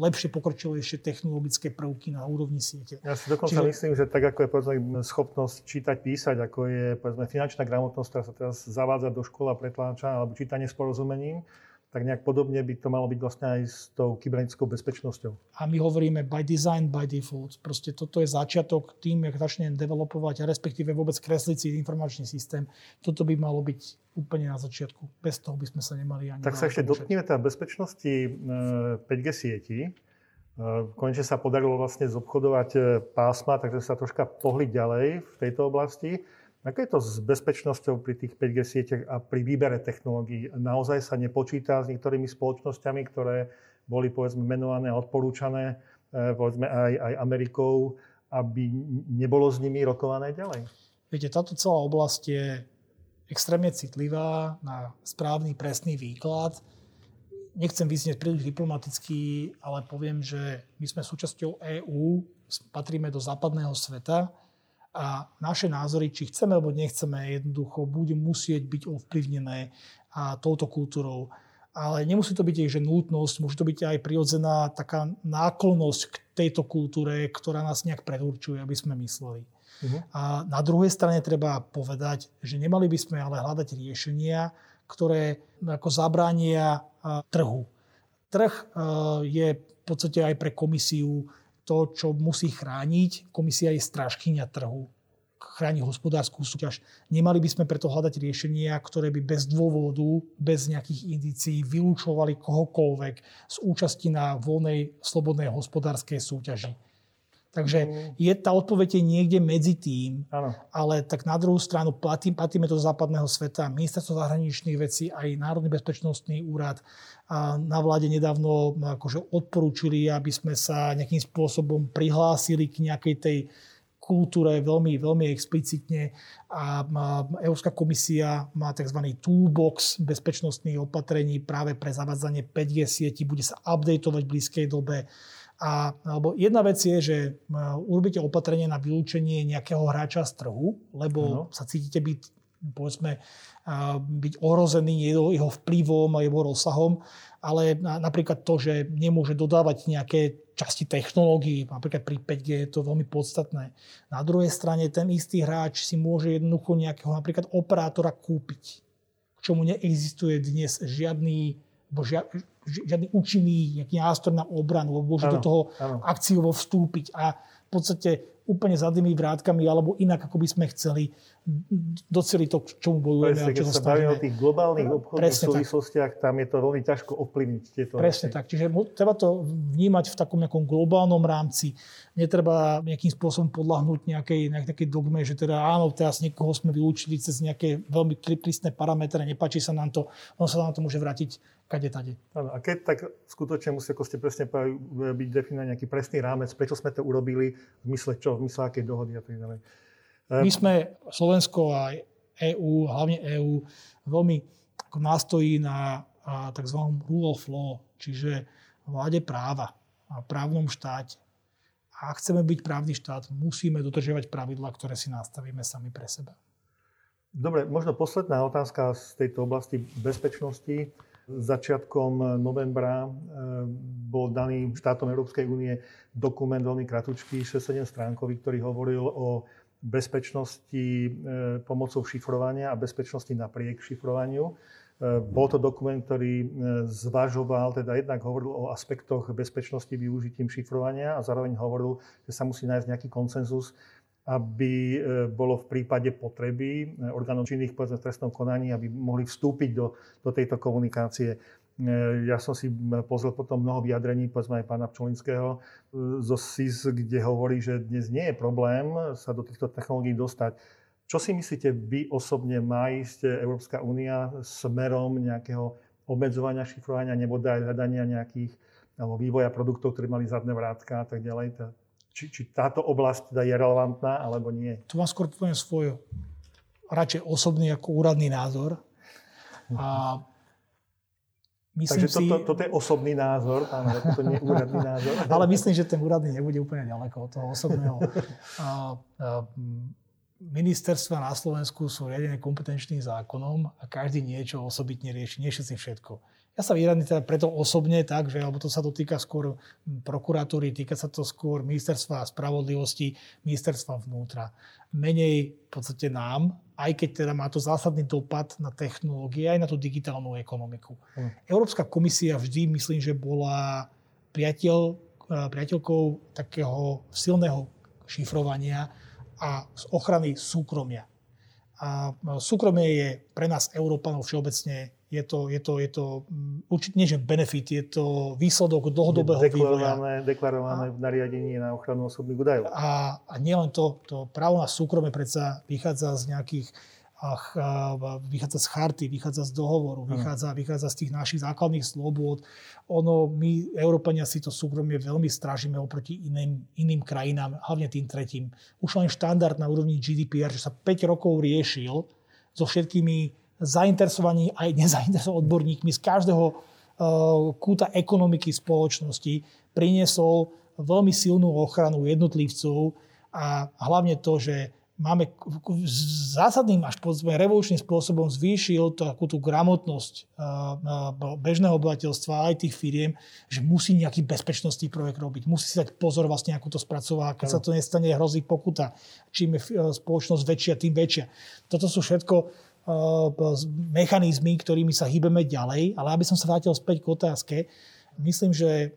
C: lepšie pokročilejšie technologické prvky na úrovni siete.
A: Ja si dokonca Čiže... myslím, že tak ako je povedzme, schopnosť čítať, písať, ako je povedzme, finančná gramotnosť, ktorá sa teraz zavádza do škola pretláča, alebo čítanie s porozumením, tak nejak podobne by to malo byť vlastne aj s tou kybernetickou bezpečnosťou.
C: A my hovoríme by design, by default. Proste toto je začiatok tým, jak začne developovať a respektíve vôbec kresliť si informačný systém. Toto by malo byť úplne na začiatku. Bez toho by sme sa nemali ani...
A: Tak sa ešte dotkneme teda bezpečnosti 5G e, sieti. E, konečne sa podarilo vlastne zobchodovať e, pásma, takže sa troška pohli ďalej v tejto oblasti. Ako je to s bezpečnosťou pri tých 5G sieťach a pri výbere technológií? Naozaj sa nepočíta s niektorými spoločnosťami, ktoré boli povedzme menované a odporúčané eh, povedzme aj, aj Amerikou, aby nebolo s nimi rokované ďalej?
C: Viete, táto celá oblasť je extrémne citlivá na správny, presný výklad. Nechcem vyznieť príliš diplomaticky, ale poviem, že my sme súčasťou EÚ, patríme do západného sveta a naše názory, či chceme alebo nechceme, jednoducho budú musieť byť ovplyvnené a touto kultúrou. Ale nemusí to byť aj že nutnosť, môže to byť aj prirodzená taká náklonnosť k tejto kultúre, ktorá nás nejak predurčuje, aby sme mysleli. Uh-huh. A na druhej strane treba povedať, že nemali by sme ale hľadať riešenia, ktoré ako zabránia trhu. Trh je v podstate aj pre komisiu to, čo musí chrániť. Komisia je strážkynia trhu, chráni hospodárskú súťaž. Nemali by sme preto hľadať riešenia, ktoré by bez dôvodu, bez nejakých indícií vylúčovali kohokoľvek z účasti na voľnej, slobodnej hospodárskej súťaži. Takže je tá odpoveď je niekde medzi tým, ano. ale tak na druhú stranu platí, platíme to z západného sveta. Ministerstvo zahraničných vecí, aj Národný bezpečnostný úrad a na vláde nedávno akože odporúčili, aby sme sa nejakým spôsobom prihlásili k nejakej tej kultúre veľmi, veľmi explicitne a Európska komisia má tzv. toolbox bezpečnostných opatrení práve pre zavádzanie 5G sieti, bude sa updateovať v blízkej dobe a, alebo jedna vec je, že urobíte opatrenie na vylúčenie nejakého hráča z trhu, lebo ano. sa cítite byť, povedzme, byť ohrozený jeho, jeho vplyvom a jeho rozsahom, ale napríklad to, že nemôže dodávať nejaké časti technológií, napríklad pri 5G je to veľmi podstatné. Na druhej strane ten istý hráč si môže jednoducho nejakého napríklad operátora kúpiť, k čomu neexistuje dnes žiadny, žia, žiadny účinný nejaký nástroj na obranu, lebo môže ano, do toho ano. akciovo vstúpiť a v podstate úplne zadnými vrátkami alebo inak, ako by sme chceli doceli to, k čomu bojujeme
A: Presne, a čo keď sa bavíme o tých globálnych obchodných Presne súvislostiach, tak. tam je to veľmi ťažko ovplyvniť tieto
C: Presne veci. tak. Čiže treba to vnímať v takom nejakom globálnom rámci. Netreba nejakým spôsobom podľahnúť nejakej, nejakej dogme, že teda áno, teraz niekoho sme vylúčili cez nejaké veľmi prísne parametre, nepáči sa nám to, on sa nám to môže vrátiť kade tade.
A: Áno, a keď tak skutočne musí, ako ste presne povedali, byť definovaný nejaký presný rámec, prečo sme to urobili, v mysle čo, v mysle akej dohody a tak ďalej.
C: My sme, Slovensko a EÚ, hlavne EÚ, veľmi ako nástojí na tzv. rule of law, čiže vláde práva a právnom štáte. A ak chceme byť právny štát, musíme dodržiavať pravidla, ktoré si nastavíme sami pre seba.
A: Dobre, možno posledná otázka z tejto oblasti bezpečnosti. Začiatkom novembra e, bol daný štátom Európskej únie dokument veľmi kratučký, 6-7 stránkový, ktorý hovoril o bezpečnosti e, pomocou šifrovania a bezpečnosti napriek šifrovaniu. Bol to dokument, ktorý zvažoval, teda jednak hovoril o aspektoch bezpečnosti využitím šifrovania a zároveň hovoril, že sa musí nájsť nejaký koncenzus, aby bolo v prípade potreby orgánov činných povedzme, v trestnom konaní, aby mohli vstúpiť do, do tejto komunikácie. E, ja som si pozrel potom mnoho vyjadrení, povedzme aj pána Pčolinského e, zo SIS, kde hovorí, že dnes nie je problém sa do týchto technológií dostať. Čo si myslíte, vy osobne má ísť Európska únia smerom nejakého obmedzovania šifrovania nebo aj hľadania nejakých alebo vývoja produktov, ktoré mali zadné vrátka a tak ďalej? Či, či táto oblasť teda je relevantná alebo nie?
C: Tu vám skôr poviem svoj radšej osobný ako úradný názor. A
A: Myslím Takže toto, si... toto je osobný názor, pán to nie je úradný názor.
C: Ale myslím, že ten úradný nebude úplne ďaleko od toho osobného. A, a, ministerstva na Slovensku sú riadené kompetenčným zákonom a každý niečo osobitne rieši, nie všetci všetko. Ja sa vyradím teda preto osobne tak, že alebo to sa dotýka skôr prokuratúry, týka sa to skôr ministerstva spravodlivosti, ministerstva vnútra. Menej v podstate nám, aj keď teda má to zásadný dopad na technológie, aj na tú digitálnu ekonomiku. Hmm. Európska komisia vždy, myslím, že bola priateľ, e, priateľkou takého silného šifrovania a ochrany súkromia. A súkromie je pre nás, Európanov všeobecne, je to, je to, je to mm, určite nie že benefit, je to výsledok dlhodobého
A: deklarované, vývoja. Deklarované v nariadení na ochranu osobných údajov.
C: A, a nielen to, to právo na súkromie predsa vychádza z nejakých ach, vychádza z charty, vychádza z dohovoru, vychádza, vychádza z tých našich základných slobôd. Ono, my, Európania, si to súkromie veľmi strážime oproti iným, iným krajinám, hlavne tým tretím. Už len štandard na úrovni GDPR, že sa 5 rokov riešil so všetkými zainteresovaní aj nezainteresovanými odborníkmi z každého uh, kúta ekonomiky spoločnosti, priniesol veľmi silnú ochranu jednotlivcov a hlavne to, že máme zásadným až povedzme revolučným spôsobom zvýšil takú tú gramotnosť bežného obyvateľstva aj tých firiem, že musí nejaký bezpečnostný projekt robiť, musí si dať pozor vlastne, ako to spracová. Keď sa to nestane, hrozí pokuta. Čím je spoločnosť väčšia, tým väčšia. Toto sú všetko mechanizmy, ktorými sa hýbeme ďalej, ale aby som sa vrátil späť k otázke, Myslím, že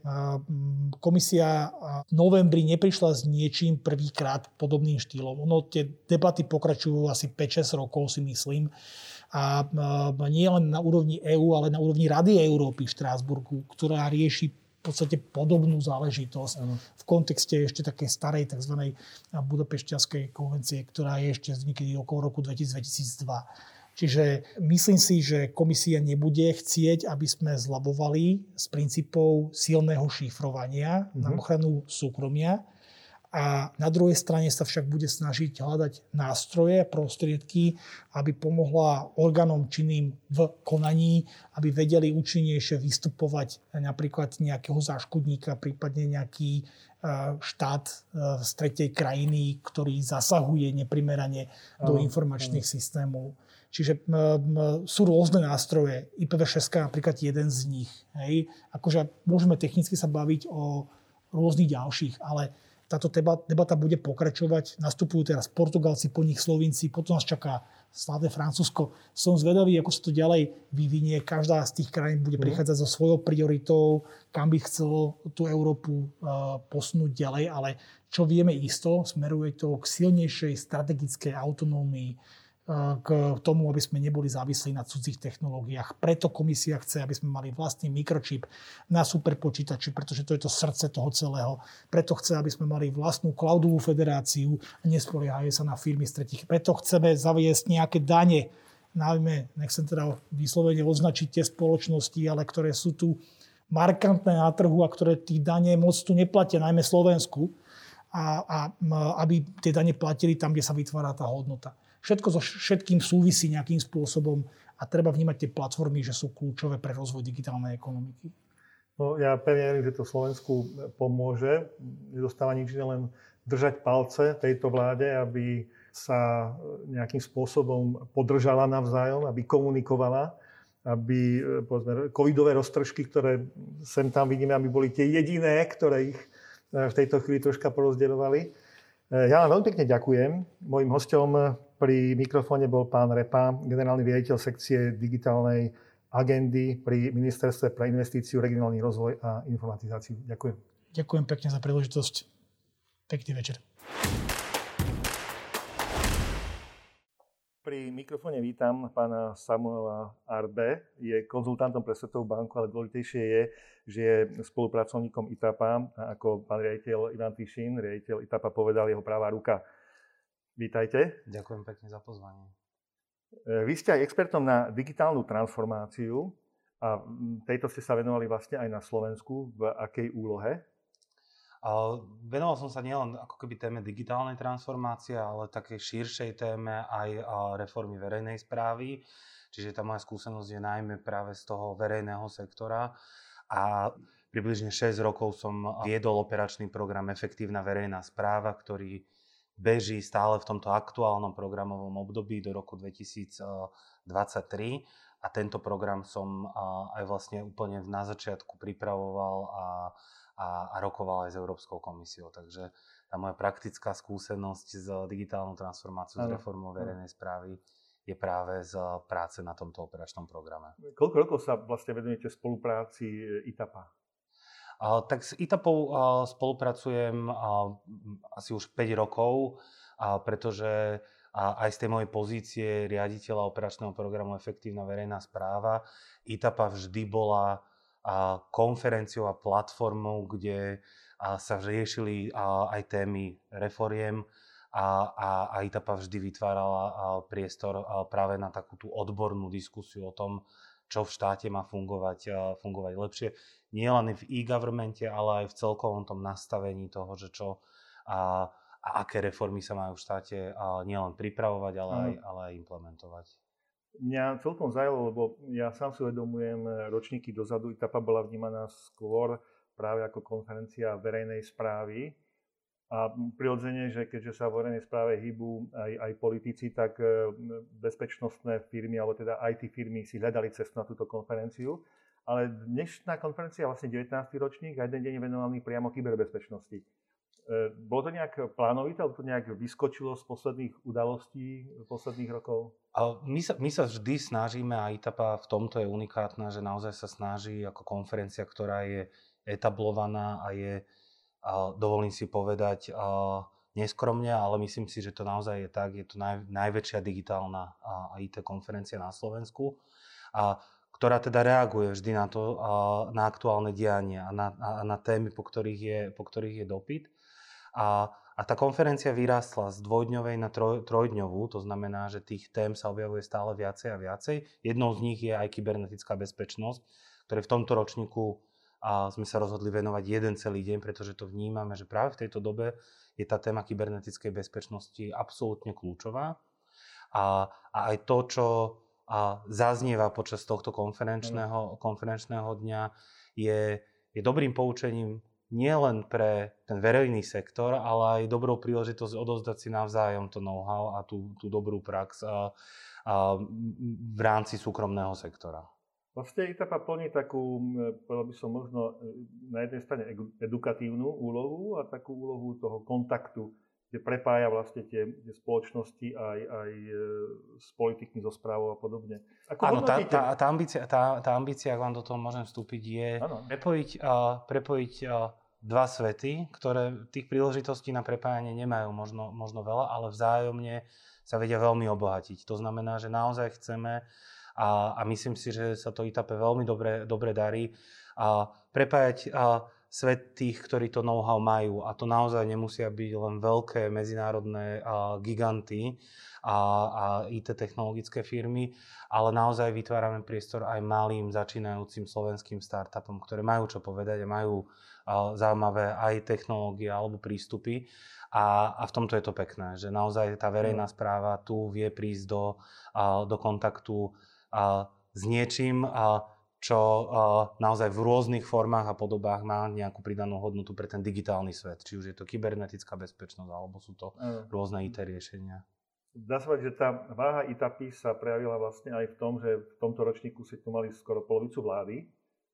C: komisia v novembri neprišla s niečím prvýkrát podobným štýlom. Ono tie debaty pokračujú asi 5-6 rokov, si myslím. A nie len na úrovni EÚ, ale na úrovni Rady Európy v Štrásburgu, ktorá rieši v podstate podobnú záležitosť ano. v kontexte ešte takej starej tzv. Budapešťanskej konvencie, ktorá je ešte z niekedy okolo roku 2002. Čiže myslím si, že komisia nebude chcieť, aby sme zlabovali s princípov silného šifrovania mm-hmm. na mhm. ochranu súkromia. A na druhej strane sa však bude snažiť hľadať nástroje, prostriedky, aby pomohla orgánom činným v konaní, aby vedeli účinnejšie vystupovať napríklad nejakého záškodníka, prípadne nejaký e, štát e, z tretej krajiny, ktorý zasahuje neprimerane do informačných systémov. Čiže sú rôzne nástroje. IPv6 je napríklad jeden z nich. Hej. Akože môžeme technicky sa baviť o rôznych ďalších, ale táto debata bude pokračovať. Nastupujú teraz Portugalci, po nich Slovinci, potom nás čaká slavné Francúzsko. Som zvedavý, ako sa to ďalej vyvinie. Každá z tých krajín bude mhm. prichádzať so svojou prioritou, kam by chcelo tú Európu posunúť ďalej, ale čo vieme isto, smeruje to k silnejšej strategickej autonómii k tomu, aby sme neboli závislí na cudzích technológiách. Preto komisia chce, aby sme mali vlastný mikročip na superpočítači, pretože to je to srdce toho celého. Preto chce, aby sme mali vlastnú cloudovú federáciu a nespoliehajú sa na firmy z tretich. Preto chceme zaviesť nejaké dane, najmä, nechcem teda vyslovene označiť tie spoločnosti, ale ktoré sú tu markantné na trhu a ktoré tých dane moc tu neplatia, najmä Slovensku, a, a aby tie dane platili tam, kde sa vytvára tá hodnota. Všetko so všetkým súvisí nejakým spôsobom a treba vnímať tie platformy, že sú kľúčové pre rozvoj digitálnej ekonomiky.
A: No, ja pevne verím, že to Slovensku pomôže. Nedostáva nič len držať palce tejto vláde, aby sa nejakým spôsobom podržala navzájom, aby komunikovala, aby povedzme, covidové roztržky, ktoré sem tam vidíme, aby boli tie jediné, ktoré ich v tejto chvíli troška porozdeľovali. Ja vám veľmi pekne ďakujem. Mojím hostom pri mikrofóne bol pán Repa, generálny riaditeľ sekcie digitálnej agendy pri Ministerstve pre investíciu, regionálny rozvoj a informatizáciu. Ďakujem.
C: Ďakujem pekne za príležitosť. Pekný večer.
A: Pri mikrofóne vítam pána Samuela Arbe. Je konzultantom pre Svetovú banku, ale dôležitejšie je, že je spolupracovníkom ITAPA. A ako pán riaditeľ Ivan Tišin, riaditeľ ITAPA povedal, jeho práva ruka. Vítajte.
D: Ďakujem pekne za pozvanie.
A: E, vy ste aj expertom na digitálnu transformáciu a tejto ste sa venovali vlastne aj na Slovensku. V akej úlohe?
D: Venoval som sa nielen ako keby téme digitálnej transformácie, ale takej širšej téme aj reformy verejnej správy. Čiže tá moja skúsenosť je najmä práve z toho verejného sektora. A približne 6 rokov som viedol operačný program Efektívna verejná správa, ktorý beží stále v tomto aktuálnom programovom období do roku 2023 a tento program som aj vlastne úplne na začiatku pripravoval a, a, a rokoval aj s Európskou komisiou. Takže tá moja praktická skúsenosť s digitálnou transformáciou, s reformou verejnej správy je práve z práce na tomto operačnom programe.
A: Koľko rokov sa vlastne venujete spolupráci ITAPA?
D: Tak s ITAPou spolupracujem asi už 5 rokov, pretože aj z tej mojej pozície riaditeľa operačného programu Efektívna verejná správa ITAPA vždy bola konferenciou a platformou, kde sa riešili aj témy reforiem a, a, a ITAPA vždy vytvárala priestor práve na takú tú odbornú diskusiu o tom, čo v štáte má fungovať, fungovať lepšie nie len v e-governmente, ale aj v celkovom tom nastavení toho, že čo a, a aké reformy sa majú v štáte a nielen pripravovať, ale aj, ale aj implementovať.
A: Mňa celkom zajalo, lebo ja sám si uvedomujem ročníky dozadu, ITAPA bola vnímaná skôr práve ako konferencia verejnej správy. A prirodzene, že keďže sa v verejnej správe hýbu aj, aj politici, tak e, bezpečnostné firmy, alebo teda IT firmy si hľadali cestu na túto konferenciu ale dnešná konferencia vlastne 19. ročník a jeden deň venovaný priamo kyberbezpečnosti. E, bolo to nejak plánovité, alebo to nejak vyskočilo z posledných udalostí posledných rokov?
D: My sa, my sa vždy snažíme a ITAPA v tomto je unikátna, že naozaj sa snaží ako konferencia, ktorá je etablovaná a je, dovolím si povedať, neskromne, ale myslím si, že to naozaj je tak. Je to naj, najväčšia digitálna IT konferencia na Slovensku. A ktorá teda reaguje vždy na to, na aktuálne dianie a na, a na témy, po ktorých je, po ktorých je dopyt. A, a tá konferencia vyrástla z dvojdňovej na troj, trojdňovú, to znamená, že tých tém sa objavuje stále viacej a viacej. Jednou z nich je aj kybernetická bezpečnosť, ktoré v tomto ročníku a sme sa rozhodli venovať jeden celý deň, pretože to vnímame, že práve v tejto dobe je tá téma kybernetickej bezpečnosti absolútne kľúčová. A, a aj to, čo a zaznieva počas tohto konferenčného, konferenčného dňa, je, je dobrým poučením nielen pre ten verejný sektor, ale aj dobrou príležitosť odozdať si navzájom to know-how a tú, tú dobrú prax a, a v rámci súkromného sektora.
A: Vlastne ITAPA plní takú, povedal by som možno na jednej strane edukatívnu úlohu a takú úlohu toho kontaktu kde prepája vlastne tie, tie spoločnosti aj, aj e, s politikmi, so správou a podobne.
D: Ako Áno, tá, tá, tá, ambícia, tá, tá ambícia, ak vám do toho môžem vstúpiť, je ano. prepojiť, uh, prepojiť uh, dva svety, ktoré tých príležitostí na prepájanie nemajú možno, možno veľa, ale vzájomne sa vedia veľmi obohatiť. To znamená, že naozaj chceme a, a myslím si, že sa to ITAPE veľmi dobre, dobre darí a prepájať a, svet tých, ktorí to know-how majú. A to naozaj nemusia byť len veľké medzinárodné a, giganty a, a IT technologické firmy, ale naozaj vytvárame priestor aj malým začínajúcim slovenským startupom, ktoré majú čo povedať a majú a, zaujímavé aj technológie alebo prístupy. A, a v tomto je to pekné, že naozaj tá verejná správa tu vie prísť do, a, do kontaktu a, s niečím, a, čo naozaj v rôznych formách a podobách má nejakú pridanú hodnotu pre ten digitálny svet. Či už je to kybernetická bezpečnosť, alebo sú to rôzne IT riešenia.
A: Dá sa povedať, že tá váha ITAPy sa prejavila vlastne aj v tom, že v tomto ročníku si tu mali skoro polovicu vlády,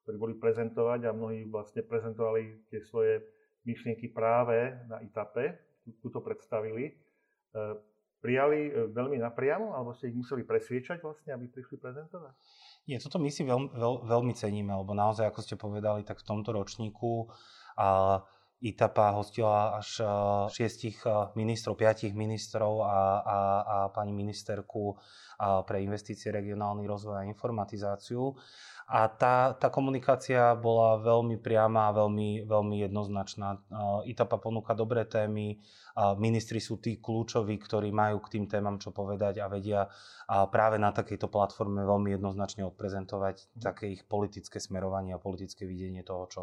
A: ktorí boli prezentovať a mnohí vlastne prezentovali tie svoje myšlienky práve na ITAPE, tu to predstavili. Uh, prijali e, veľmi napriamo, alebo ste ich museli presviečať vlastne, aby prišli prezentovať?
D: Nie, toto my si veľ, veľ, veľmi ceníme, lebo naozaj, ako ste povedali, tak v tomto ročníku a ITAPA hostila až šiestich ministrov, piatich ministrov a, a, a pani ministerku pre investície, regionálny rozvoj a informatizáciu. A tá, tá komunikácia bola veľmi priama a veľmi, veľmi jednoznačná. ITAPA ponúka dobré témy, ministri sú tí kľúčoví, ktorí majú k tým témam čo povedať a vedia práve na takejto platforme veľmi jednoznačne odprezentovať také ich politické smerovanie a politické videnie toho, čo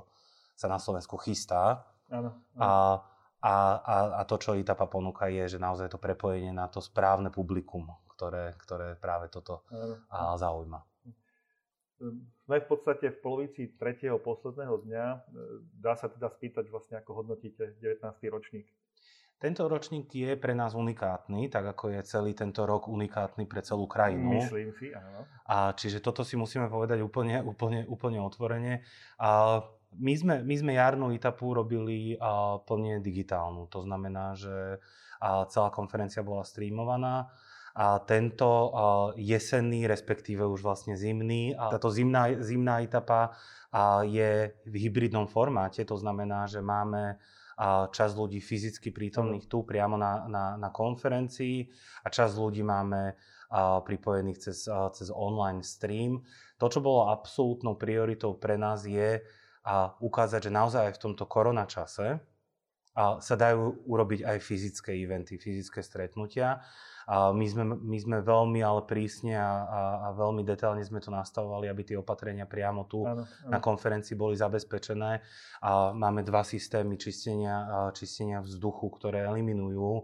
D: sa na Slovensku chystá. Áno. A, a, a, a to, čo ITAPA ponúka, je, že naozaj to prepojenie na to správne publikum, ktoré, ktoré práve toto áno. zaujíma.
A: Sme v podstate v polovici tretieho posledného dňa. Dá sa teda spýtať vlastne, ako hodnotíte 19. ročník?
D: Tento ročník je pre nás unikátny, tak ako je celý tento rok unikátny pre celú krajinu.
A: Myslím si, áno.
D: A čiže toto si musíme povedať úplne, úplne, úplne otvorene. A my, sme, my sme jarnú etapu robili uh, plne digitálnu. To znamená, že uh, celá konferencia bola streamovaná. A tento uh, jesenný, respektíve už vlastne zimný, a táto zimná, zimná etapa uh, je v hybridnom formáte. To znamená, že máme časť ľudí fyzicky prítomných tu priamo na, na, na konferencii a časť ľudí máme pripojených cez, cez online stream. To, čo bolo absolútnou prioritou pre nás je ukázať, že naozaj aj v tomto koronačase sa dajú urobiť aj fyzické eventy, fyzické stretnutia a my sme, my sme veľmi ale prísne a, a, a veľmi detailne sme to nastavovali, aby tie opatrenia priamo tu ano, ano. na konferencii boli zabezpečené. A máme dva systémy čistenia, čistenia vzduchu, ktoré eliminujú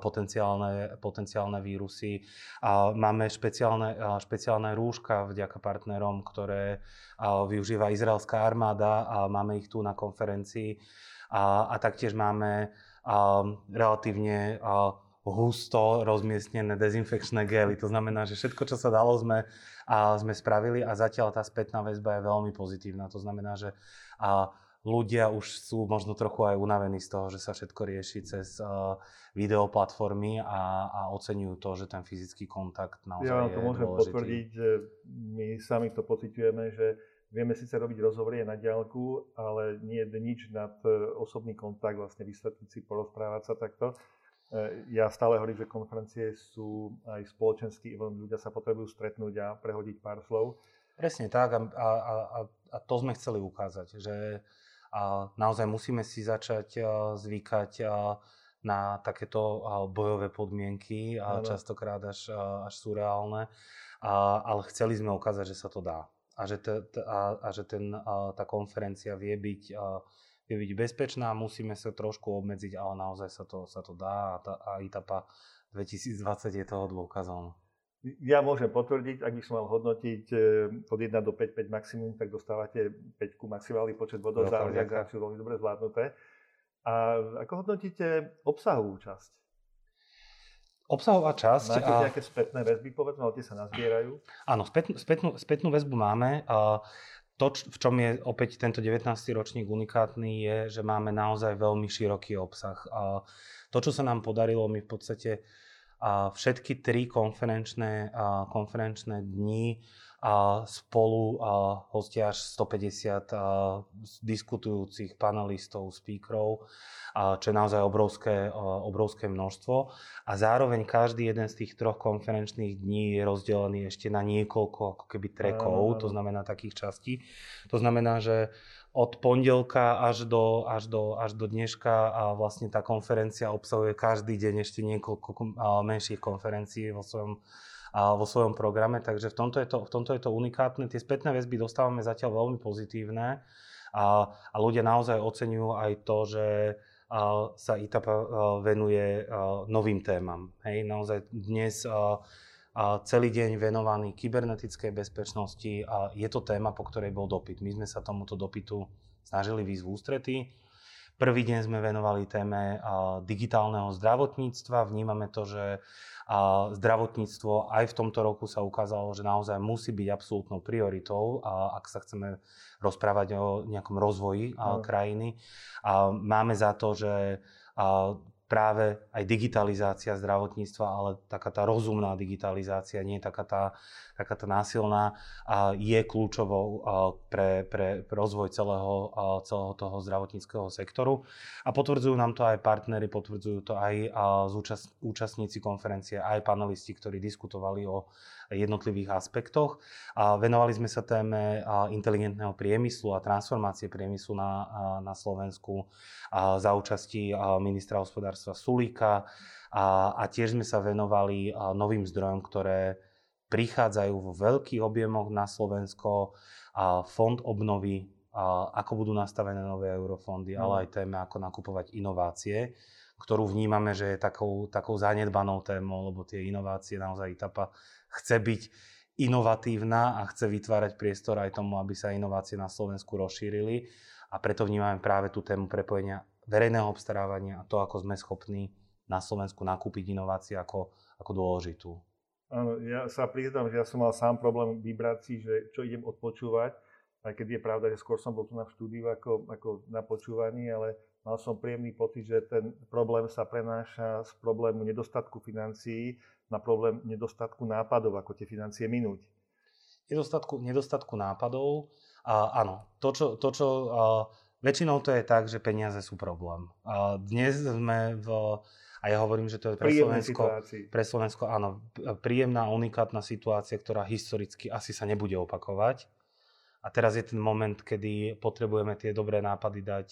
D: potenciálne, potenciálne vírusy. A máme špeciálne, špeciálne rúška vďaka partnerom, ktoré využíva izraelská armáda a máme ich tu na konferencii. A, a taktiež máme a, relatívne a, husto rozmiestnené dezinfekčné gely. To znamená, že všetko, čo sa dalo, sme, a sme spravili a zatiaľ tá spätná väzba je veľmi pozitívna. To znamená, že a ľudia už sú možno trochu aj unavení z toho, že sa všetko rieši cez uh, videoplatformy a, a oceňujú to, že ten fyzický kontakt naozaj ja
A: je to môžem dôležitý. potvrdiť, že my sami to pociťujeme, že vieme síce robiť rozhovory na diálku, ale nie je nič nad e, osobný kontakt, vlastne vysvetliť si, porozprávať sa takto. E, ja stále hovorím, že konferencie sú aj spoločenský event, ľudia sa potrebujú stretnúť a prehodiť pár slov.
D: Presne tak a, a, a, a to sme chceli ukázať, že a naozaj musíme si začať zvykať na takéto bojové podmienky, a častokrát až, až surreálne, a, ale chceli sme ukázať, že sa to dá a že, te, a, a že ten, a, tá konferencia vie byť a, vie byť bezpečná, musíme sa trošku obmedziť, ale naozaj sa to, sa to dá a, tá, a ITAPA 2020 je toho dôkazom.
A: Ja môžem potvrdiť, ak by som mal hodnotiť eh, od 1 do 5, 5 maximum, tak dostávate 5 maximálny počet bodov za organizáciu veľmi dobre zvládnuté. A ako hodnotíte obsahovú časť?
D: Obsahová časť...
A: Máte a... nejaké spätné väzby, povedzme, ale tie sa nazbierajú?
D: Áno, spätnú, spätnú, spätnú väzbu máme. A to, v čom je opäť tento 19. ročník unikátny, je, že máme naozaj veľmi široký obsah. A to, čo sa nám podarilo, my v podstate a všetky tri konferenčné, a konferenčné dni a spolu a hostia až 150 a diskutujúcich panelistov, speakerov čo je naozaj obrovské, obrovské množstvo. A zároveň každý jeden z tých troch konferenčných dní je rozdelený ešte na niekoľko ako keby trekov, to znamená takých častí. To znamená, že od pondelka až do, až, do, až do dneška a vlastne tá konferencia obsahuje každý deň ešte niekoľko menších konferencií vo svojom, vo svojom programe, takže v tomto, je to, v tomto je to unikátne. Tie spätné väzby dostávame zatiaľ veľmi pozitívne a, a ľudia naozaj oceňujú aj to, že sa ITAPA venuje novým témam. Hej, naozaj dnes celý deň venovaný kybernetickej bezpečnosti a je to téma, po ktorej bol dopyt. My sme sa tomuto dopytu snažili výsť v ústrety. Prvý deň sme venovali téme digitálneho zdravotníctva. Vnímame to, že zdravotníctvo aj v tomto roku sa ukázalo, že naozaj musí byť absolútnou prioritou, ak sa chceme rozprávať o nejakom rozvoji no. krajiny. Máme za to, že práve aj digitalizácia zdravotníctva, ale taká tá rozumná digitalizácia, nie taká tá, taká tá násilná, je kľúčovou pre, pre rozvoj celého, celého toho zdravotníckého sektoru. A potvrdzujú nám to aj partnery, potvrdzujú to aj účastníci konferencie, aj panelisti, ktorí diskutovali o jednotlivých aspektoch. A venovali sme sa téme inteligentného priemyslu a transformácie priemyslu na, na Slovensku za účasti ministra hospodárstva Sulíka a, a tiež sme sa venovali novým zdrojom, ktoré prichádzajú vo veľkých objemoch na Slovensko, a fond obnovy, a ako budú nastavené nové eurofondy, no. ale aj téme, ako nakupovať inovácie, ktorú vnímame, že je takou, takou zanedbanou témou, lebo tie inovácie naozaj ITAPA chce byť inovatívna a chce vytvárať priestor aj tomu, aby sa inovácie na Slovensku rozšírili. A preto vnímame práve tú tému prepojenia verejného obstarávania a to, ako sme schopní na Slovensku nakúpiť inovácie ako, ako dôležitú.
A: Áno, ja sa priznám, že ja som mal sám problém vybrať si, že čo idem odpočúvať. aj keď je pravda, že skôr som bol tu na štúdiu ako, ako na počúvaní, ale mal som príjemný pocit, že ten problém sa prenáša z problému nedostatku financií na problém nedostatku nápadov, ako tie financie minúť.
D: Nedostatku, nedostatku nápadov, a, áno, to čo, to, čo a, väčšinou to je tak, že peniaze sú problém. A dnes sme v, a ja hovorím, že to je pre Slovensko, pre Slovensko, áno, príjemná, unikátna situácia, ktorá historicky asi sa nebude opakovať. A teraz je ten moment, kedy potrebujeme tie dobré nápady dať,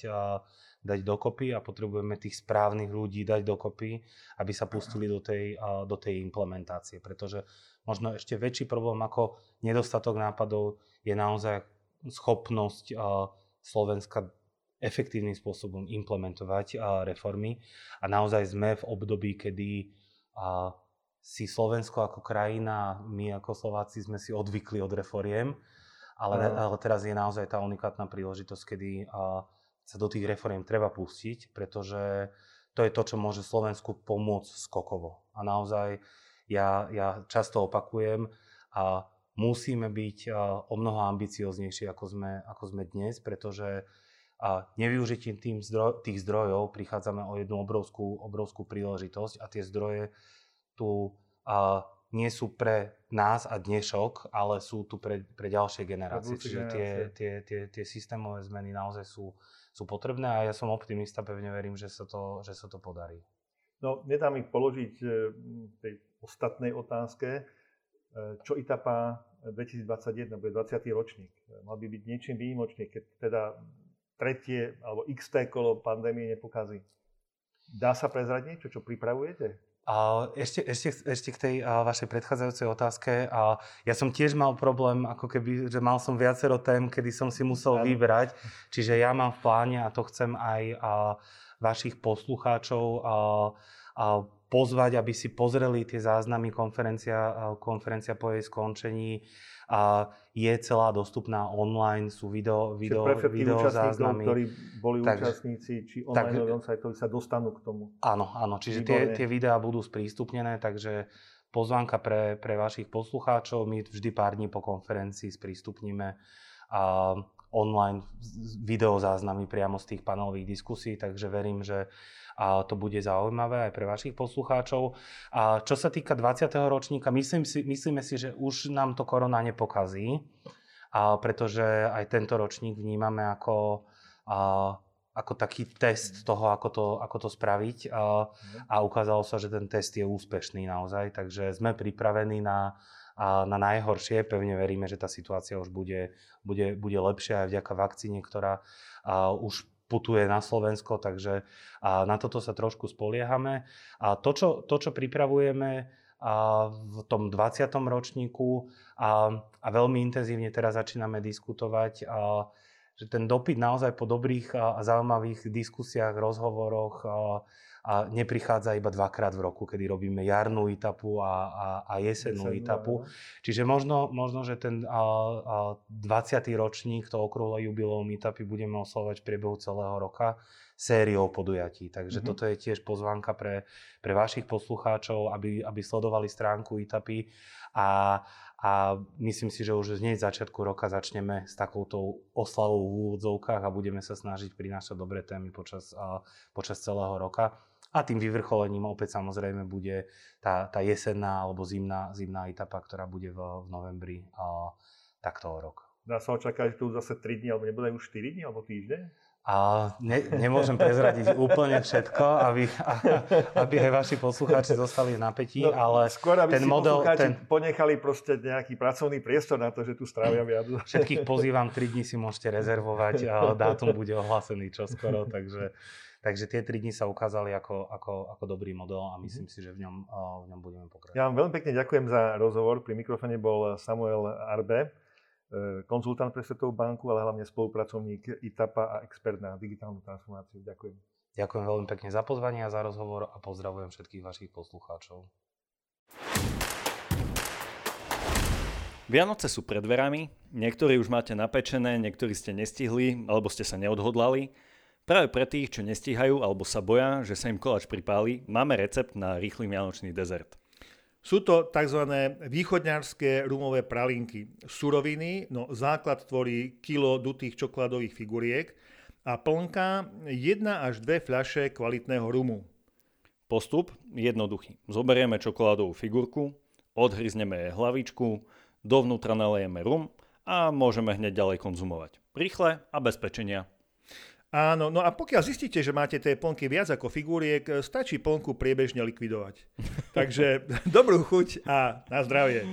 D: dať dokopy a potrebujeme tých správnych ľudí dať dokopy, aby sa pustili do tej, do tej implementácie. Pretože možno ešte väčší problém ako nedostatok nápadov je naozaj schopnosť Slovenska efektívnym spôsobom implementovať reformy. A naozaj sme v období, kedy si Slovensko ako krajina, my ako Slováci sme si odvykli od reforiem ale, ale teraz je naozaj tá unikátna príležitosť, kedy sa do tých reforiem treba pustiť, pretože to je to, čo môže Slovensku pomôcť skokovo. A naozaj ja, ja často opakujem, a musíme byť o mnoho ambicioznejší, ako sme, ako sme dnes, pretože a nevyužitím tým zdroj, tých zdrojov prichádzame o jednu obrovskú, obrovskú príležitosť a tie zdroje tu a, nie sú pre nás a dnešok, ale sú tu pre, pre ďalšie generácie. Čiže tie, tie, tie, tie systémové zmeny naozaj sú, sú potrebné a ja som optimista, pevne verím, že sa to, že sa to podarí.
A: No, nedá mi položiť e, tej ostatnej otázke, e, čo ITAPA 2021 bude 20. ročník. Mal by byť niečím výjimočný, keď teda tretie alebo x kolo pandémie nepokazí. Dá sa prezrať niečo, čo pripravujete?
D: A ešte, ešte, ešte k tej a, vašej predchádzajúcej otázke. A ja som tiež mal problém, ako keby, že mal som viacero tém, kedy som si musel ano. vybrať. Čiže ja mám v pláne, a to chcem aj a, vašich poslucháčov a, a pozvať, aby si pozreli tie záznamy konferencia, konferencia po jej skončení a je celá dostupná online, sú video, video, video záznamy.
A: ktorí boli tak, účastníci, či online tak, onsite, sa dostanú k tomu.
D: Áno, áno, čiže tie, tie videá budú sprístupnené, takže pozvánka pre, pre vašich poslucháčov, my vždy pár dní po konferencii sprístupníme a online video záznamy priamo z tých panelových diskusí, takže verím, že a to bude zaujímavé aj pre vašich poslucháčov. A čo sa týka 20. ročníka, myslím si, myslíme si, že už nám to korona nepokazí, a pretože aj tento ročník vnímame ako, a, ako taký test toho, ako to, ako to spraviť a, a ukázalo sa, že ten test je úspešný naozaj, takže sme pripravení na, a na najhoršie. Pevne veríme, že tá situácia už bude, bude, bude lepšia aj vďaka vakcíne, ktorá už putuje na Slovensko, takže a na toto sa trošku spoliehame. A to, čo, to, čo pripravujeme a v tom 20. ročníku a, a veľmi intenzívne teraz začíname diskutovať, a, že ten dopyt naozaj po dobrých a, zaujímavých diskusiách, rozhovoroch a, a neprichádza iba dvakrát v roku, kedy robíme jarnú etapu a, a, a jesennú etapu. Čiže možno, možno že ten a, a 20. ročník, to okrúhle jubileum etapy budeme oslovať v priebehu celého roka sériou podujatí. Takže mm-hmm. toto je tiež pozvánka pre, pre vašich poslucháčov, aby, aby sledovali stránku etapy a, a myslím si, že už hneď začiatku roka začneme s takouto oslavou v úvodzovkách a budeme sa snažiť prinášať dobré témy počas, počas celého roka. A tým vyvrcholením opäť samozrejme bude tá, tá jesenná alebo zimná, zimná etapa, ktorá bude v, v novembri a, takto rok.
A: Dá sa očakávať, že tu zase 3 dní, alebo nebude už 4 dní, alebo týždeň?
D: A ne, nemôžem prezradiť úplne všetko, aby, aby aj vaši poslucháči zostali v napätí, no, ale
A: skôr, aby ten si model... Ten... ponechali proste nejaký pracovný priestor na to, že tu strávia viac.
D: Všetkých pozývam, 3 dní si môžete rezervovať a dátum bude ohlásený čoskoro, takže Takže tie tri dni sa ukázali ako, ako, ako dobrý model a myslím mhm. si, že v ňom, v ňom budeme pokračovať.
A: Ja vám veľmi pekne ďakujem za rozhovor. Pri mikrofóne bol Samuel Arbe, konzultant pre Svetovú banku, ale hlavne spolupracovník ITAPA a expert na digitálnu transformáciu. Ďakujem.
D: Ďakujem veľmi pekne za pozvanie a za rozhovor a pozdravujem všetkých vašich poslucháčov.
B: Vianoce sú pred dverami, niektorí už máte napečené, niektorí ste nestihli alebo ste sa neodhodlali. Práve pre tých, čo nestíhajú alebo sa boja, že sa im koláč pripáli, máme recept na rýchly vianočný dezert.
A: Sú to tzv. východňarské rumové pralinky. Suroviny, no základ tvorí kilo dutých čokoládových figuriek a plnka jedna až dve fľaše kvalitného rumu.
B: Postup jednoduchý. Zoberieme čokoládovú figurku, odhryzneme jej hlavičku, dovnútra nalejeme rum a môžeme hneď ďalej konzumovať. Rýchle a bezpečenia.
A: Áno, no a pokiaľ zistíte, že máte tie plnky viac ako figúriek, stačí plnku priebežne likvidovať. Takže dobrú chuť a na zdravie.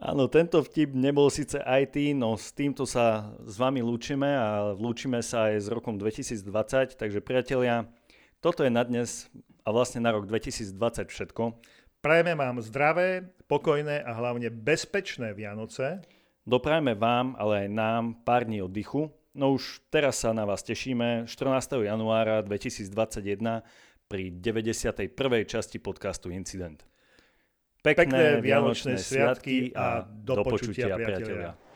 B: Áno, tento vtip nebol síce IT, no s týmto sa s vami lúčime a lúčime sa aj s rokom 2020, takže priatelia, toto je na dnes a vlastne na rok 2020 všetko.
A: Prajeme vám zdravé, pokojné a hlavne bezpečné Vianoce.
B: Doprajeme vám, ale aj nám pár dní oddychu. No už teraz sa na vás tešíme 14. januára 2021 pri 91. časti podcastu Incident.
A: Pekné, Pekné Vianočné sviatky a do počutia, priatelia. priatelia.